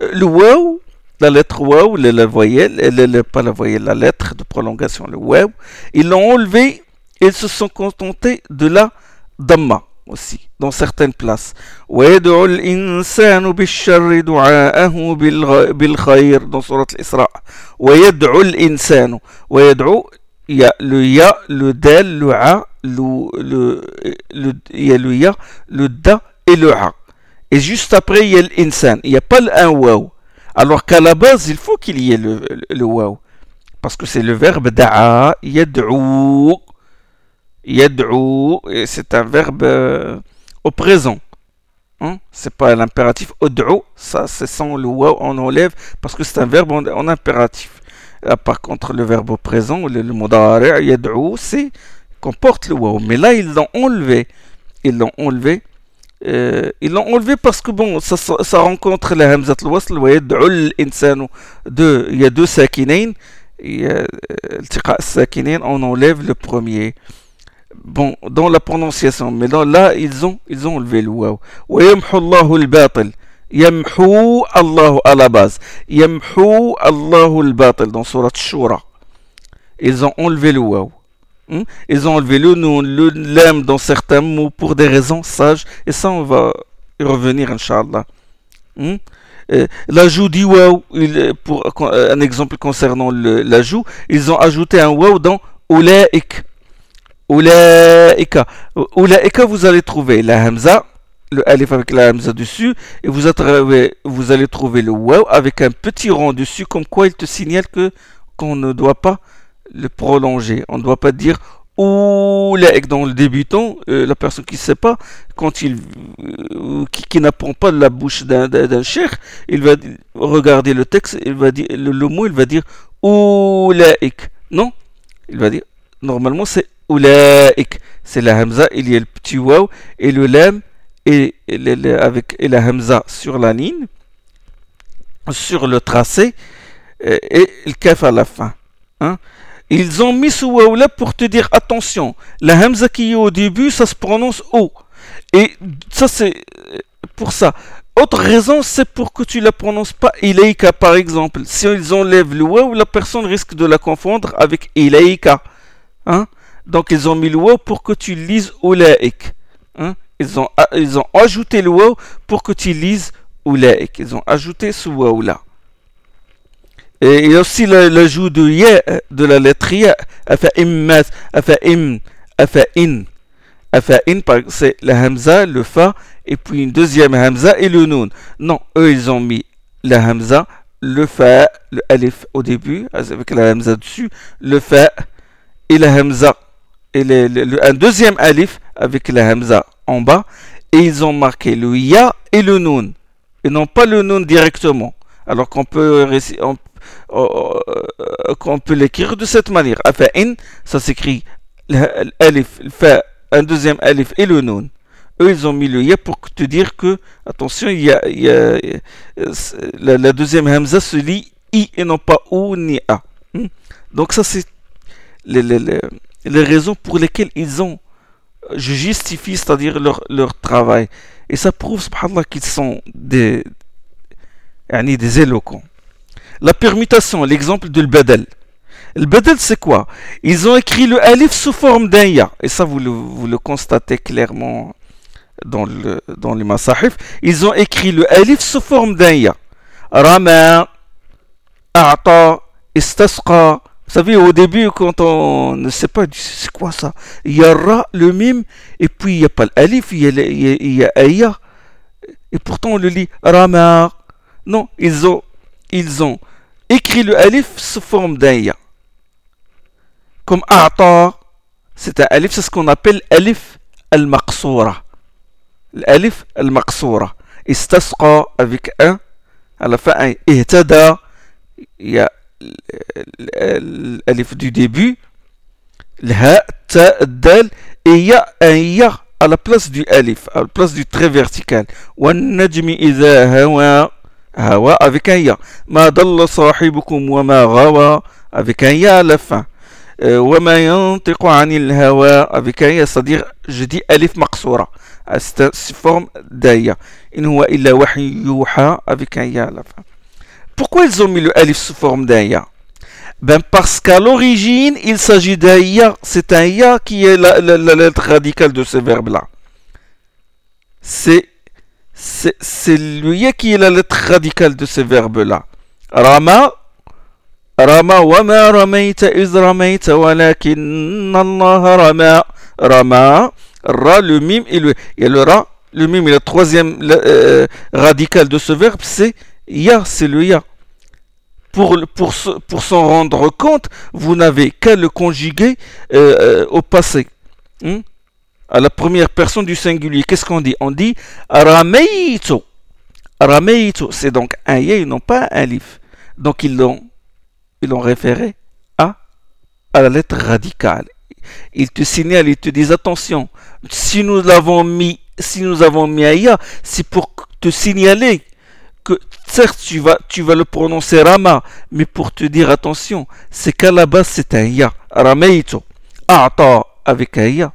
Le waw, la lettre waw, la, voyelle, pas la voyelle, la lettre de prolongation, le waw, ils l'ont enlevé, ils se sont contentés de la Dhamma aussi, dans certaines places. ويدعو الإنسان بالشر دعاءه بالخير dans surat l'Isra. ويدعو الإنسان ويدعو il y a le ya, le del, le a, le, il le ya, le da et le A. Et juste après, il y a l'insan. Il n'y a pas le un. Alors qu'à la base, il faut qu'il y ait le, le. Parce que c'est le verbe da'a. Yad'u, et c'est un verbe euh, au présent. Hein? C'est pas l'impératif ud'u, ça c'est sans le waw, on enlève parce que c'est un verbe en, impératif. Euh, par contre, le verbe au présent, le, le mudari' yad'ou, c'est comporte le waouh. Mais là, ils l'ont enlevé. Ils l'ont enlevé. Euh, ils l'ont enlevé parce que bon, ça, rencontre la hamzat al-wasl. Il y a deux sakinain. Il y a on enlève le premier. Bon, dans la prononciation, mais là, ils ont, ils ont enlevé le waouh. Wa yamhu Allahu al-batil. Yamhou Allah à la base. Yamhou al-batil dans Surat Shura. Ils ont enlevé le waouh. Hmm? Ils ont enlevé le nous, le lème dans certains mots pour des raisons sages. Et ça, on va y revenir, Inch'Allah. Hmm? Euh, l'ajout du waouh, pour euh, un exemple concernant l'ajout, ils ont ajouté un waouh dans Oulaïk. Oulaïka. Oulaïka, vous allez trouver la hamza le alif avec la hamza dessus, et vous, allez trouver le waouh avec un petit rond dessus, comme quoi il te signale que qu'on ne doit pas le prolonger. On ne doit pas dire ou dans le débutant, euh, la personne qui ne sait pas, quand il, euh, qui, n'apprend pas de la bouche d'un cher, il va regarder le texte, il va dire le, mot, il va dire oulaik. Non, il va dire normalement c'est oulaik. C'est la hamza, il y a le petit waw et le lam et, avec et la hamza sur la ligne, sur le tracé euh, et le kaf à la fin. Hein? Ils ont mis ce waouh là pour te dire attention, la hamza qui est au début, ça se prononce O. Et ça c'est pour ça. Autre raison, c'est pour que tu la prononces pas ilaika par exemple. Si ils enlèvent le waouh, la personne risque de la confondre avec ilaika. Hein? Donc ils ont mis le waouh pour que tu lises ulaik. Hein? Ils, ont, ils ont ajouté le waouh pour que tu lises ulaik. Ils ont ajouté ce waouh là. Et il y a aussi l'ajout de ya, de la lettre ya, afa'immat, afa'im, afa'in. Afa'in, c'est la hamza, le fa, et puis une deuxième hamza et le nun. Non, eux ils ont mis la hamza, le fa, le alif au début, avec la hamza dessus, le fa et la hamza, et le, un deuxième alif avec la hamza en bas, et ils ont marqué le ya et le nun, et non pas le nun directement. Alors qu'on peut, on, qu'on euh, peut l'écrire de cette manière. Afa'in, ça s'écrit l'alif, un deuxième alif et le nun. Eux, ils ont mis le ya pour te dire que, attention, il y a, y a la, deuxième hamza se lit i et non pas ou ni a. Hmm? Donc ça, c'est les, les, les, raisons pour lesquelles ils ont, je justifie, c'est-à-dire leur, leur travail. Et ça prouve, subhanallah, qu'ils sont des, des éloquents. La permutation, l'exemple de l'badal. Le badal, c'est quoi? Ils ont écrit le alif sous forme d'un ya. Et ça, vous le, vous le constatez clairement dans, le, dans les masahif. Ils ont écrit le alif sous forme d'un ya. rama, a'ta, istasqa. Vous savez, au début, quand on ne sait pas, c'est quoi ça? Il y a le mime, et puis il n'y a pas l'alif, il y a, aya. Et pourtant, on le lit rama. Non, ils ont, ils ont écrit le alif sous forme d'un ya. Comme a'ta, c'est un alif, c'est ce qu'on appelle alif al-maqsoura. L'alif al-maqsoura. Istasqa avec un, à la fin un ihtada, il y a الألف دو ديبي الهاء التاء الدال هي هي على بلاس دو ألف على بلاس دو تري فيرتيكال والنجم إذا هوى هوى افيك هي ما ضل صاحبكم وما غوى افيك هي على وما ينطق عن الهوى افيك هي صديق جدي ألف مقصورة. استفورم دايه إن هو إلا وحي يوحى افيك هي على Pourquoi ils ont mis le alif sous forme d'un ya? Ben parce qu'à l'origine, il s'agit d'un ya. C'est un ya qui est la, la, la lettre radicale de ce verbe-là. C'est, c'est, le qui est la lettre radicale de ce verbe-là. Rama, Rama wa ma ramaita iz ramaita walakin Allah rama. Rama, Ra, le mime et le, et le Ra. Le mime est le troisième euh, radical de ce verbe, c'est ya, c'est le ya pour, pour, pour s'en rendre compte, vous n'avez qu'à le conjuguer euh, euh, au passé. Hein? À la première personne du singulier. Qu'est-ce qu'on dit? On dit Arameito. Arameito, c'est donc un yé, non pas un lif. Donc ils l'ont, ils l'ont référé à, à la lettre radicale. Ils te signalent, ils te disent attention, si nous l'avons mis, si nous avons mis Aya, c'est pour te signaler que certes tu vas, tu vas le prononcer Rama, mais pour te dire attention, c'est qu'à la base c'est un Ya. Rameito. Ata avec un Ya.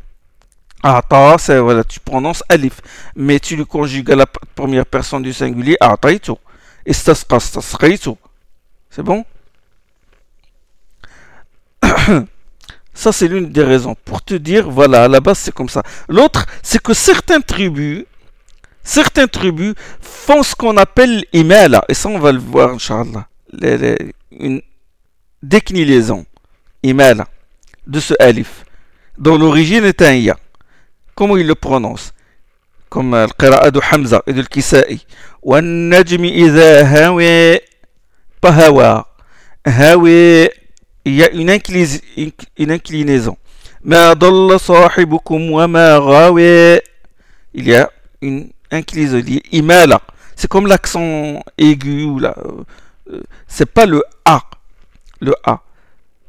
Ata, c'est voilà, tu prononces Alif, mais tu le conjugues à la première personne du singulier Ataito. Istasqa, istasqaito. C'est bon? <coughs> Ça, c'est l'une des raisons. Pour te dire, voilà, à la base, c'est comme ça. L'autre, c'est que certaines tribus, certaines tribus font ce qu'on appelle imala, et ça on va le voir, Inch'Allah, une déclinaison, imala, de ce alif, dont l'origine est un ya. Comment il le prononce Comme le qira'a de Hamza et de Kisa'i. وَالنَّجْمِ إِذَا هَوَى pas hawa. Hawa, il y a une, une inclinaison. مَا ضَلَّ صَاحِبُكُمْ وَمَا غَوَى Il y a une inclinaison. Imala. C'est comme l'accent aigu ou là. Euh, c'est pas le A. Le A.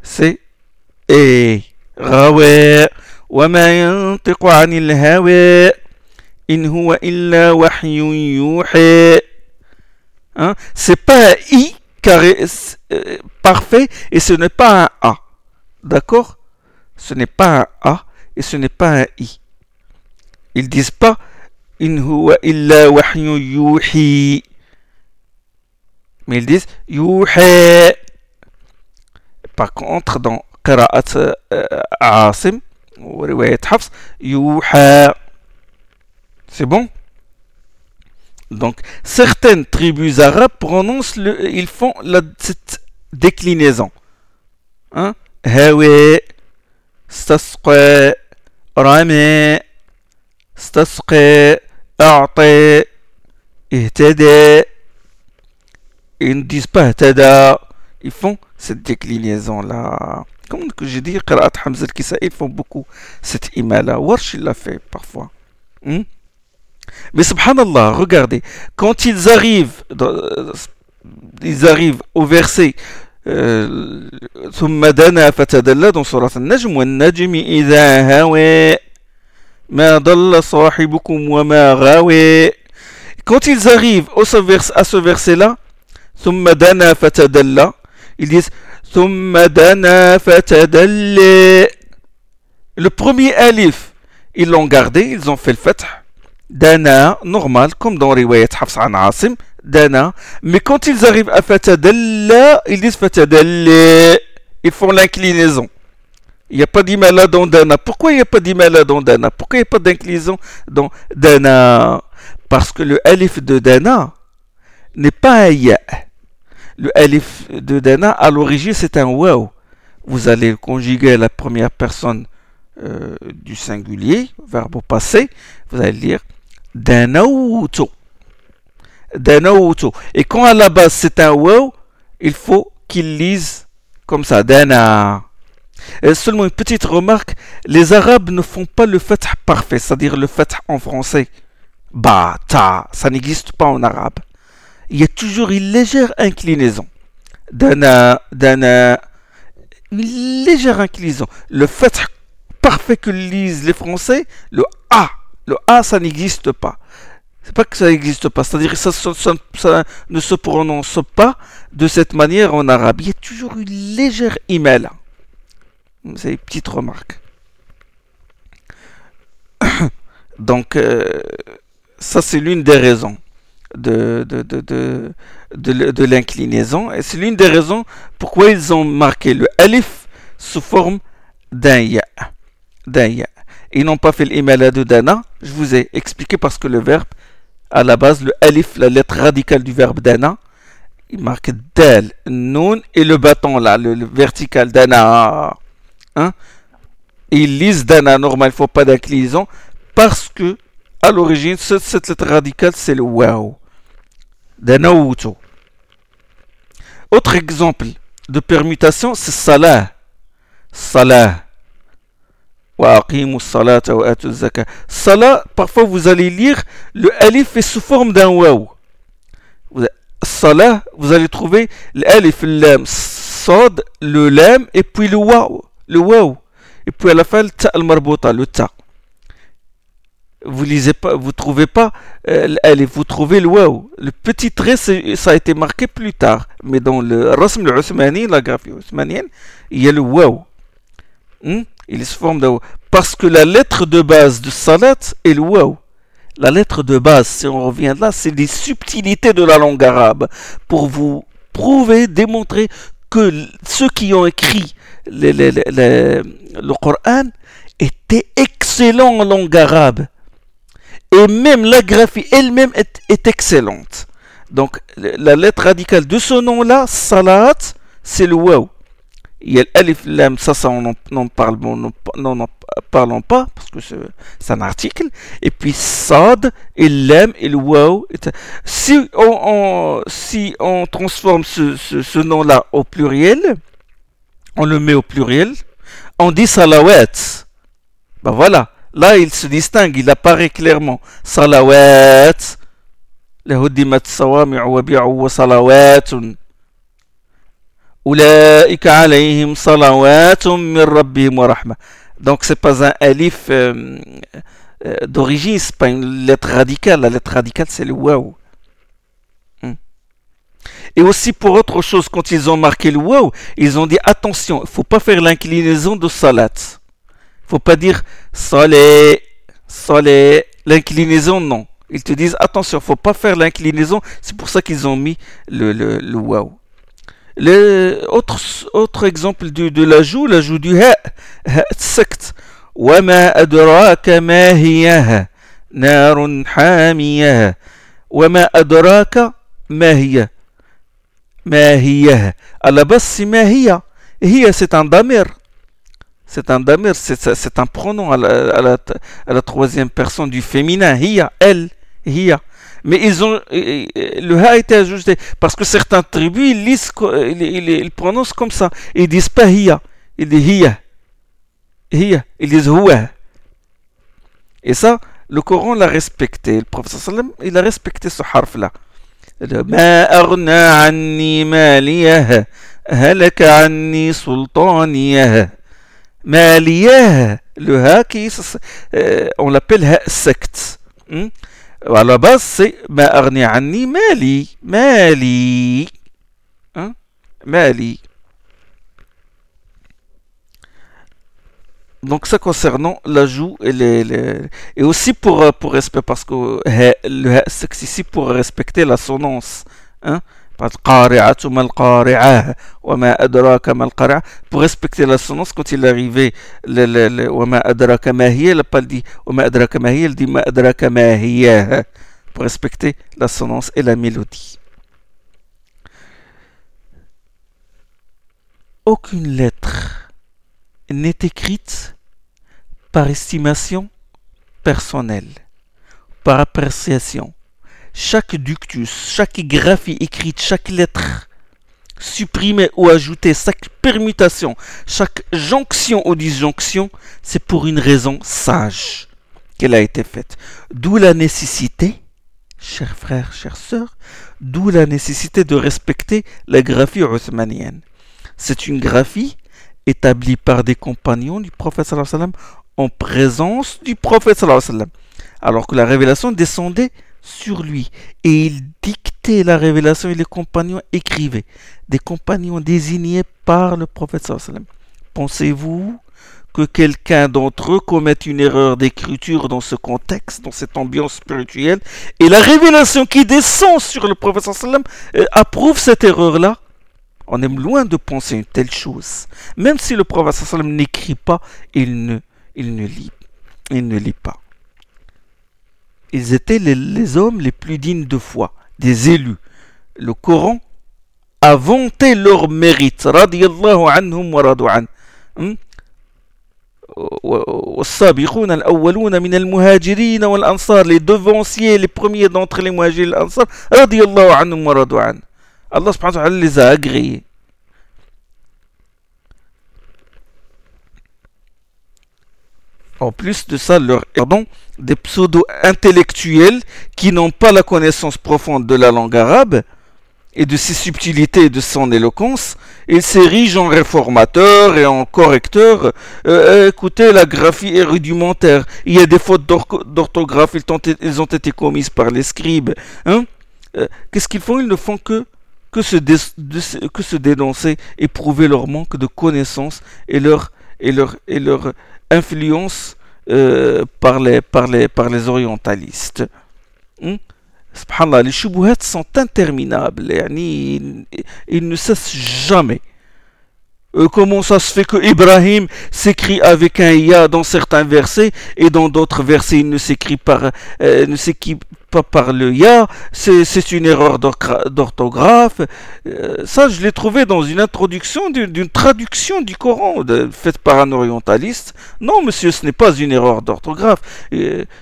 C'est E. Rawa. وما ينطق عن الهوى إن هو إلا وحي يوحى hein? c'est pas un i carré euh, parfait et ce n'est pas un a d'accord ce n'est pas un a et ce n'est pas un i ils disent pas in huwa illa wahyu yuhi. Mais ils disent yuhi. Par contre, dans Qira'at euh, Asim, ou Riwayat Hafs, yuha. C'est bon? Donc, certaines tribus arabes prononcent le, ils font la, cette déclinaison. Hein? Rami, Stasqa, أعطي اهتدى ils ne disent pas tada ils font cette déclinaison là comme que j'ai dit Qira'at Hamza al ils font beaucoup cette imala Warsh il l'a fait parfois hmm? mais subhanallah regardez quand ils arrivent dans, ils arrivent au verset ثم دنا فتدلى dans surat al-Najm والنجم إذا هوى quand ils arrivent au à ce verset-là, ils disent Le premier alif, ils l'ont gardé, ils ont fait le fath. Dana, normal, comme dans Riwayat Hafs an Asim, Dana. Mais quand ils arrivent à Fatadalla, ils disent Fatadalla. Ils font l'inclinaison. Il n'y a pas d'imala dans Dana. Pourquoi il n'y a pas d'imala dans Dana? Pourquoi il n'y a pas d'inclinaison dans Dana? Parce que le alif de Dana n'est pas un ya. Le alif de dana, à l'origine, c'est un waw. Vous allez conjuguer la première personne euh, du singulier, verbe au passé. Vous allez lire danauto. Danauto. Et quand à la base c'est un waw, il faut qu'il lise comme ça, dana. Seulement une petite remarque, les Arabes ne font pas le fait parfait, c'est-à-dire le fait en français. Ba, ta, ça n'existe pas en arabe. Il y a toujours une légère inclinaison. Dana, dana, une légère inclinaison. Le fait parfait que lisent les Français, le A, le A, ça n'existe pas. C'est pas que ça n'existe pas, c'est-à-dire que ça, ça, ne se prononce pas de cette manière en arabe. Il y a toujours une légère email. C'est une petite remarque. <coughs> Donc, euh, ça c'est l'une des raisons de, l'inclinaison. Et c'est l'une des raisons pourquoi ils ont marqué le alif sous forme d'un ya. Ya. Ils n'ont pas fait l'imala de dana. Je vous ai expliqué parce que le verbe, à la base, le alif, la lettre radicale du verbe dana, il marque dal, nun et le bâton là, le, vertical dana. Hein? Ils lisent dana normal, il ne faut pas d'inclinaison parce que à l'origine, cette, lettre radicale, c'est le wow. Danauto. Autre exemple de permutation, c'est salah. Salah. Salah, parfois vous allez lire le alif est sous forme d'un waw. Salah, vous allez trouver l'alif, lam, sad, le lam et puis le waw. Le waw. Et puis à la fin, le ta al-marbota, le ta vous lisez pas, vous trouvez pas, euh, vous trouvez le waouh. Le petit trait, ça a été marqué plus tard. Mais dans le rasm al la graphie osmanienne, il y a le waouh. Hmm? Il se forme de Parce que la lettre de base de salat est le waouh. La lettre de base, si on revient là, c'est des subtilités de la langue arabe. Pour vous prouver, démontrer que ceux qui ont écrit le Coran étaient excellents en langue arabe et même la graphie elle-même est, excellente. Donc la lettre radicale de ce nom-là, salat, c'est le waw. Il y a l'alif lam, ça, ça on n'en parle, parlons pas parce que c'est un article. Et puis sad et lam et le. Si on, si on transforme ce, ce, nom-là au pluriel, on le met au pluriel, on dit salawat. Ben voilà. Là, il se distingue, il apparaît clairement. Salawat. لهدمت الصوامع وبيع وصلوات أولئك عليهم صلوات من ربهم ورحمة donc c'est pas un alif euh, euh, d'origine c'est pas une lettre radicale la lettre radicale c'est le waouh hmm. et aussi pour autre chose quand ils ont marqué le waouh ils ont dit attention il faut pas faire l'inclinaison de salat faut pas dire soleil, soleil. L'inclinaison, non. Ils te disent attention, faut pas faire l'inclinaison. C'est pour ça qu'ils ont mis le, le, le wow. Le autre, autre exemple de, de l'ajout, l'ajout du ha, ha sect. وما أدراك ما هي نار حامية وما أدراك ما هي ما هي à la base c'est ما هي هي c'est un damir c'est un damir, c'est un pronom à la, troisième personne du féminin, hiya, elle, hiya. Mais ils ont, le ha a été ajouté parce que certains tribus, ils, lisent, ils, prononcent comme ça. Ils disent pas hiya, ils disent hiya. Hiya, ils disent huwa. Et ça, le Coran l'a respecté. Le prophète sallam, il a respecté ce harf-là. ما أغنى عني ماليه هلك عني سلطانيه. ماليه لو هاكي اون لابيل ها سكت وعلى بس ما أغنى عني مالي مالي مالي donc ça concernant l'ajout et les, et aussi pour euh, pour respect parce que euh, pour respecter la sonance hein, pour respecter la sonance quand il est arrivé le le pas dit dit pour respecter la sonance et la mélodie. Aucune lettre n'est écrite par estimation personnelle, par appréciation. Chaque ductus, chaque graphie écrite, chaque lettre supprimée ou ajoutée, chaque permutation, chaque jonction ou disjonction, c'est pour une raison sage qu'elle a été faite. D'où la nécessité, chers frères, chères sœurs, d'où la nécessité de respecter la graphie othmanienne. C'est une graphie établie par des compagnons du prophète sallam en présence du prophète sallam, alors que la révélation descendait sur lui et il dictait la révélation et les compagnons écrivaient. Des compagnons désignés par le prophète sallam. Pensez-vous que quelqu'un d'entre eux commette une erreur d'écriture dans ce contexte, dans cette ambiance spirituelle, et la révélation qui descend sur le prophète sallam euh, approuve cette erreur-là? On est loin de penser une telle chose. Même si le prophète sallam n'écrit pas, il ne, il ne lit, il ne lit pas. Ils étaient les, hommes les plus dignes de foi, des élus. Le Coran a vanté leur mérite. Radiallahu anhum wa hmm? والسابقون الأولون من المهاجرين والأنصار les devanciers les premiers d'entre les muhajirs et ansar رضي الله عنهم ورضوا عنه Allah subhanahu wa ta'ala les a agréés En plus de ça, leur pardon, des pseudo-intellectuels qui n'ont pas la connaissance profonde de la langue arabe, et de ses subtilités et de son éloquence, il s'érige en réformateur et en correcteur. Euh, écoutez, la graphie est rudimentaire. Il y a des fautes d'orthographe, ils, ont été commises par les scribes. Hein euh, Qu'est-ce qu'ils font? Ils ne font que, se que dénoncer et prouver leur manque de connaissances et leur influence euh, par, les, par, les, par les orientalistes. Subhanallah, les shubuhats sont interminables. Ils, ils ne cessent jamais. Euh, comment ça se fait que Ibrahim s'écrit avec un ya dans certains versets et dans d'autres versets il ne s'écrit euh, pas par le ya? C'est une erreur d'orthographe. Euh, ça je l'ai trouvé dans une introduction d'une traduction du Coran faite par un orientaliste. Non monsieur ce n'est pas une erreur d'orthographe.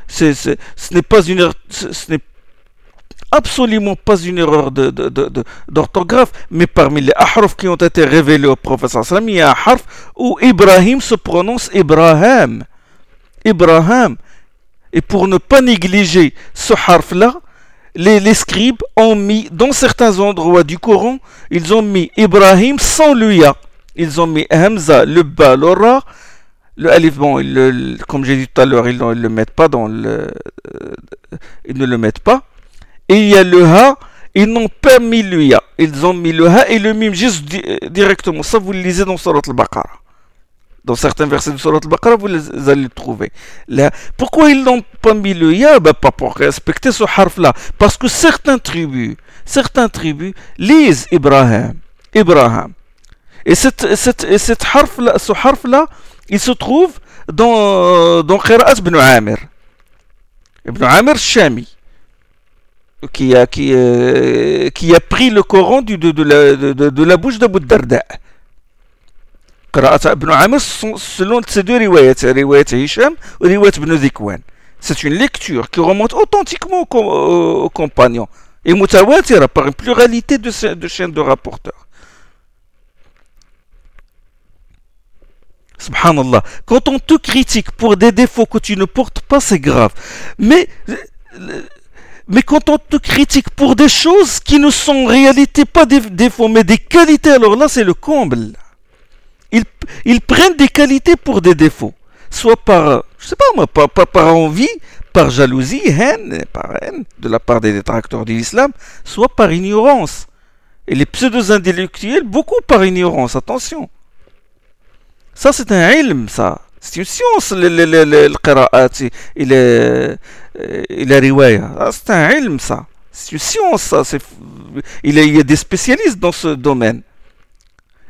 Ce n'est pas une erreur ce absolument pas une erreur d'orthographe, mais parmi les ahraf qui ont été révélés au prophète il y a un harf où Ibrahim se prononce Ibrahim. Ibrahim. Et pour ne pas négliger ce harf-là, les, scribes ont mis, dans certains endroits du Coran, ils ont mis Ibrahim sans ya. Ils ont mis Hamza, le ba, le alif, comme j'ai dit tout à l'heure, ils le mettent pas dans le. Euh, ils ne le mettent pas et il y a le ha, ils n'ont pas mis le ya. Ils ont mis le ha et le mim juste directement. Ça, vous le lisez dans Surat al-Baqarah. Dans certains versets de Surat al-Baqarah, vous, allez le trouver. pourquoi ils n'ont pas mis le ya? Ben, Pas pour respecter ce harf-là. Parce que certains tribus, certains tribus lisent Ibrahim. Ibrahim. Et, cette, cette, harf-là, ce harf-là, il se trouve dans, dans Qira'at ibn Amir. Ibn Amir Shami qui a, qui, euh, qui a pris le Coran du, de, la, de, de, la bouche d'Abu Darda. ibn Amr selon ces deux riwayats, riwayat Hisham ou riwayat ibn Zikwan. C'est une lecture qui remonte authentiquement aux, compagnons et mutawatira par une pluralité de, de chaînes de rapporteurs. Subhanallah. Quand on te critique pour des défauts que tu ne portes pas, c'est grave. Mais mais quand on te critique pour des choses qui ne sont en réalité pas des défauts, mais des qualités, alors là, c'est le comble. Ils, ils, prennent des qualités pour des défauts. Soit par, je sais pas moi, par, envie, par jalousie, haine, par haine, de la part des détracteurs de l'islam, soit par ignorance. Et les pseudo-intellectuels, beaucoup par ignorance, attention. Ça, c'est un ilm, ça. C'est une science, le, le, le, le le, un ilm, ça. C'est une science, ça. Il y a des spécialistes dans ce domaine.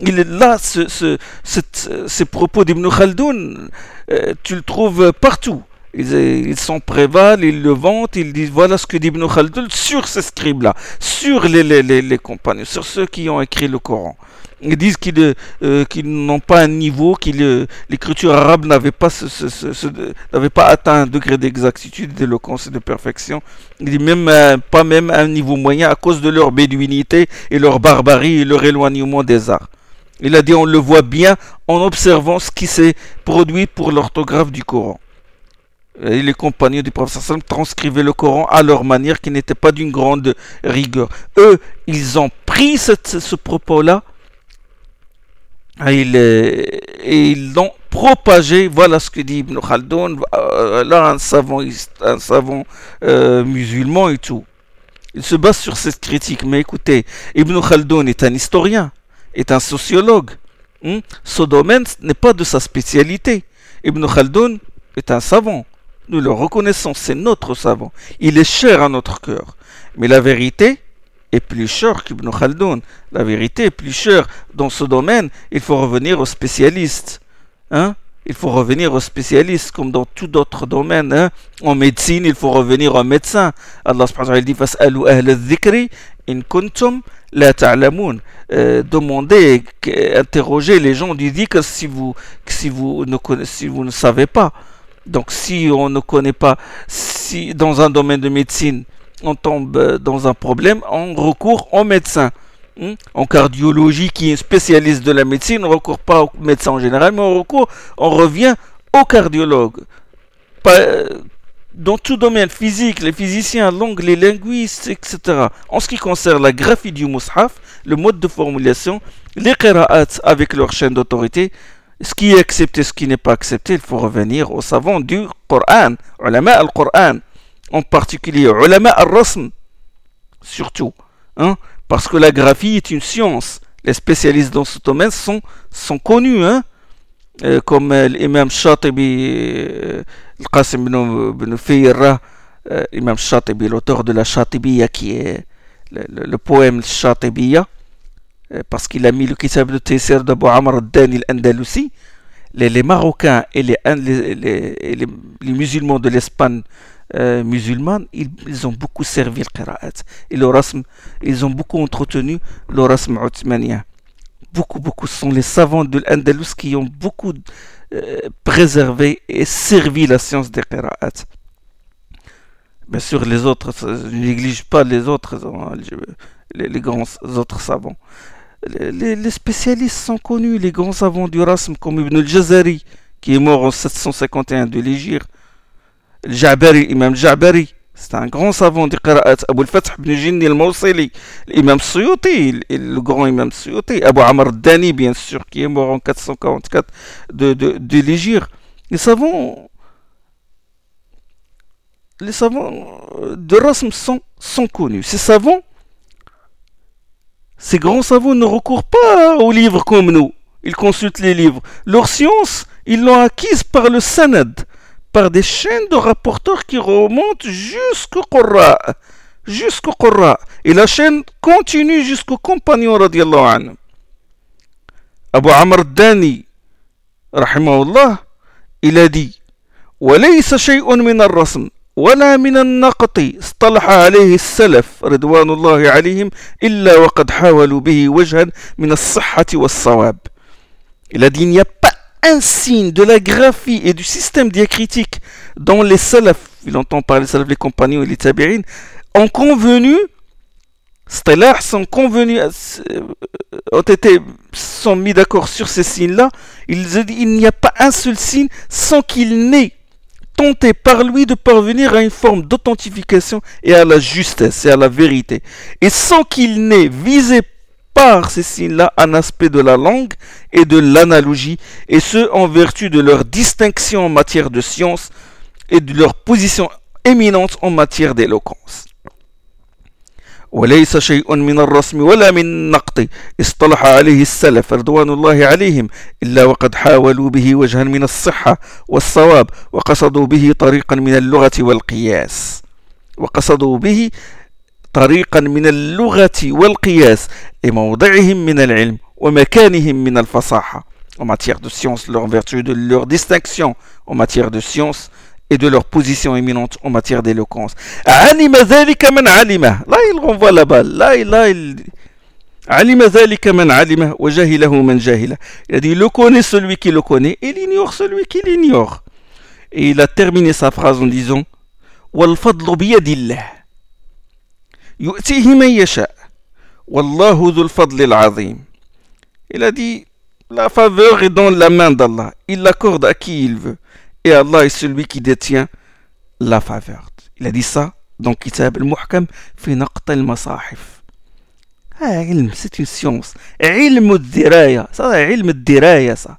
Là, ces propos d'Ibn Khaldoun, euh, tu le trouves partout. Ils, sont prévalent, ils le vantent, ils disent voilà ce que dit Ibn Khaldoun sur ces scribes-là, sur les, les, les, compagnons, sur ceux qui ont écrit le Coran. Ils disent qu'ils euh, n'ont pas un niveau, que l'écriture arabe n'avait pas, atteint un degré d'exactitude, d'éloquence et de perfection. Ils disent même euh, pas même un niveau moyen à cause de leur béduinité et leur barbarie et leur éloignement des arts. Il a dit on le voit bien en observant ce qui s'est produit pour l'orthographe du Coran. Les compagnons du prophète transcrivaient le Coran à leur manière qui n'était pas d'une grande rigueur. Eux, ils ont pris ce propos-là et ils l'ont propagé. Voilà ce que dit Ibn Khaldoun. Euh, là, un savant, un savant euh, musulman et tout. Il se base sur cette critique. Mais écoutez, Ibn Khaldoun est un historien, est un sociologue. Hmm? Ce domaine n'est pas de sa spécialité. Ibn Khaldoun est un savant. Nous le reconnaissons, c'est notre savant. Il est cher à notre cœur. Mais la vérité, cher qu'Ibn Khaldoun. La vérité est plus chère. Dans ce domaine, il faut revenir aux spécialistes. Hein? Il faut revenir aux spécialistes, comme dans tout autre domaine. Hein? En médecine, il faut revenir aux médecins. Allah dit Fas'alu ahl dhikri in kuntum la ta'lamun. Euh, demandez, interrogez les gens du dhikr si vous, si vous, ne, si vous ne savez pas. Donc si on ne connaît pas, si dans un domaine de médecine, on tombe dans un problème, on recourt au médecin. Hmm? En cardiologie, qui est spécialiste de la médecine, on ne recourt pas au médecin en général, mais on recourt, on revient au cardiologue. dans tout domaine physique, les physiciens, langue, les linguistes, etc. En ce qui concerne la graphie du mushaf, le mode de formulation, les qira'at avec leur chaîne d'autorité, ce qui est accepté, ce qui n'est pas accepté, il faut revenir aux savants du Coran, ulama al-Coran en particulier ulama al-rasm, surtout, hein, parce que la graphie est une science. Les spécialistes dans ce domaine sont, sont connus, hein, euh, comme euh, l'imam Shatibi, euh, l'imam Shatibi, l'auteur de la Shatibiya, qui est le, poème Shatibiya, parce qu'il a mis le kitab de Tessir d'Abu Amr al-Dani al-Andalusi, les, Marocains et les, les, les musulmans de l'Espagne euh, ils, ont beaucoup servi le qira'at. Et le rasm, ils ont beaucoup entretenu le rasm othmanien. Beaucoup, beaucoup. Ce sont les savants de l'Andalus qui ont beaucoup euh, préservé et servi la science des qira'at. Bien sûr, les autres, je néglige pas les autres, hein, les, grands autres savants. Les, les, spécialistes sont connus, les grands savants du rasm, comme Ibn al-Jazari, qui est mort en 751 de l'Égypte. Jabari, imam Jabari, c'est un grand savant de Qira'at. Abu al-Fath ibn Jinni al-Mawsili, l'imam Suyuti, le grand imam Suyuti, Abu Amr Dani, bien sûr, qui est mort en 444 de, de, de. Les savants, les savants de Rasm sont, sont connus. Ces savants, ces grands savants ne recourent pas aux livres comme nous. Ils consultent les livres. Leur science, ils l'ont acquise par le sanad par des chaînes de rapporteurs qui remontent jusqu'au Qurra. Jusqu'au Qurra. Et la chaîne continue jusqu'au compagnon radiallahu anhu. Abu Amr Dani, rahimahullah, il a dit وليس شيء من الرسم ولا من النقط اصطلح عليه السلف رضوان الله عليهم إلا وقد حاولوا به وجها من الصحة والصواب. Il a dit il n'y a pas un signe de la graphie et du système diacritique dont les salafs, il entend parler salafs, les compagnons et les tabérines, ont convenu, Stellar sont convenus, euh, ont été, sont mis d'accord sur ces signes-là, il, il n'y a pas un seul signe sans qu'il n'ait tenté par lui de parvenir à une forme d'authentification et à la justesse et à la vérité, et sans qu'il n'ait visé par ces signes-là un aspect de la langue et de l'analogie, et ce en vertu de leur distinction en matière de science et de leur position éminente en matière d'éloquence. وليس شيء من الرسم ولا من نقط اصطلح عليه السلف رضوان الله عليهم إلا وقد حاولوا به وجها من الصحة والصواب وقصدوا به طريقا من اللغة والقياس وقصدوا به طريقا من اللغة والقياس لموضعهم من العلم ومكانهم من الفصاحة en matière de science, leur vertu de leur distinction en matière de science et de leur position éminente en matière d'éloquence. علم ذلك من علمه là il renvoie la balle là, là il علم ذلك من علمه وجهله من جهله il a dit le connaît celui qui le connaît et l'ignore celui qui l'ignore et il a terminé sa phrase en disant والفضل بيد الله يؤتيه من يشاء والله ذو الفضل العظيم il a dit la faveur est dans la main d'Allah il l'accorde à qui il veut et Allah est celui qui détient la faveur. Il a dit ça dans Kitab al-Muhkam fi naqt al-masahif. Ah, c'est une science. Ilm al-diraya. Ça, ilm al-diraya, ça.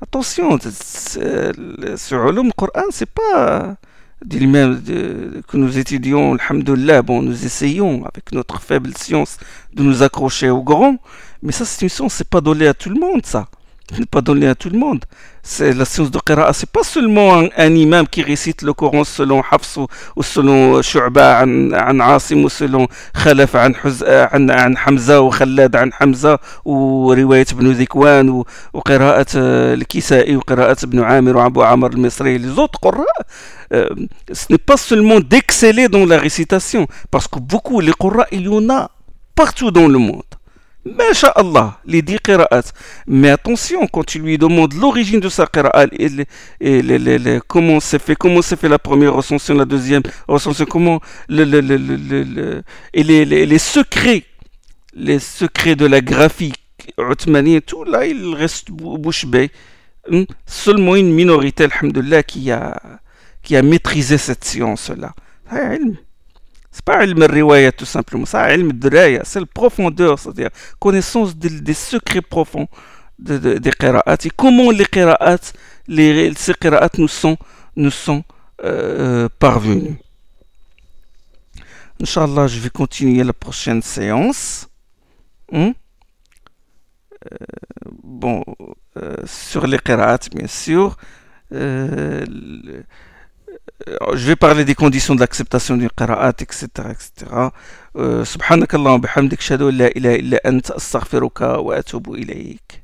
Attention, ce ulum Coran, c'est pas que nous étudions, alhamdoulilah, bon, nous essayons avec notre faible science de nous accrocher au grand, mais ça c'est une science, c'est pas donné à tout le monde ça n'est pas donné à tout le monde. C'est la science de Qira'a, c'est pas seulement un, imam qui récite le Coran selon Hafs ou, selon Shu'ba an, Asim ou selon Khalaf an, an, Hamza ou Khalad an Hamza ou Riwayat ibn Zikwan ou, ou Qira'at euh, al-Kisa'i ou Qira'at ibn Amir ou Abu Amr al-Misri. Les autres Qur'a, euh, ce n'est pas seulement d'exceller dans la récitation, parce que beaucoup, les Qur'a, il y en a partout dans le monde. Allah, les dix qira'at. Mais attention, quand tu lui demandes l'origine de sa qira'a, et, comment c'est fait, comment c'est fait la première recension, la deuxième recension, comment le, le, et les, secrets, les secrets de la graphie et tout là, il reste bouche bée. Hmm? Seulement une minorité, alhamdulillah, qui a, qui a maîtrisé cette science-là. C'est pas ilm riwayat tout simplement, c'est ilm draya, c'est la profondeur, c'est-à-dire connaissance des, secrets profonds des qira'at et comment les qira'at, les, ces qira'at nous sont, euh, parvenus. Inch'Allah, je vais continuer la prochaine séance. Hmm? Euh, bon, euh, sur les qira'at, bien sûr. je vais parler des conditions d'acceptation d'une qira'at, etc. etc. سبحانك اللهم وبحمدك اشهد ان لا اله الا انت استغفرك واتوب اليك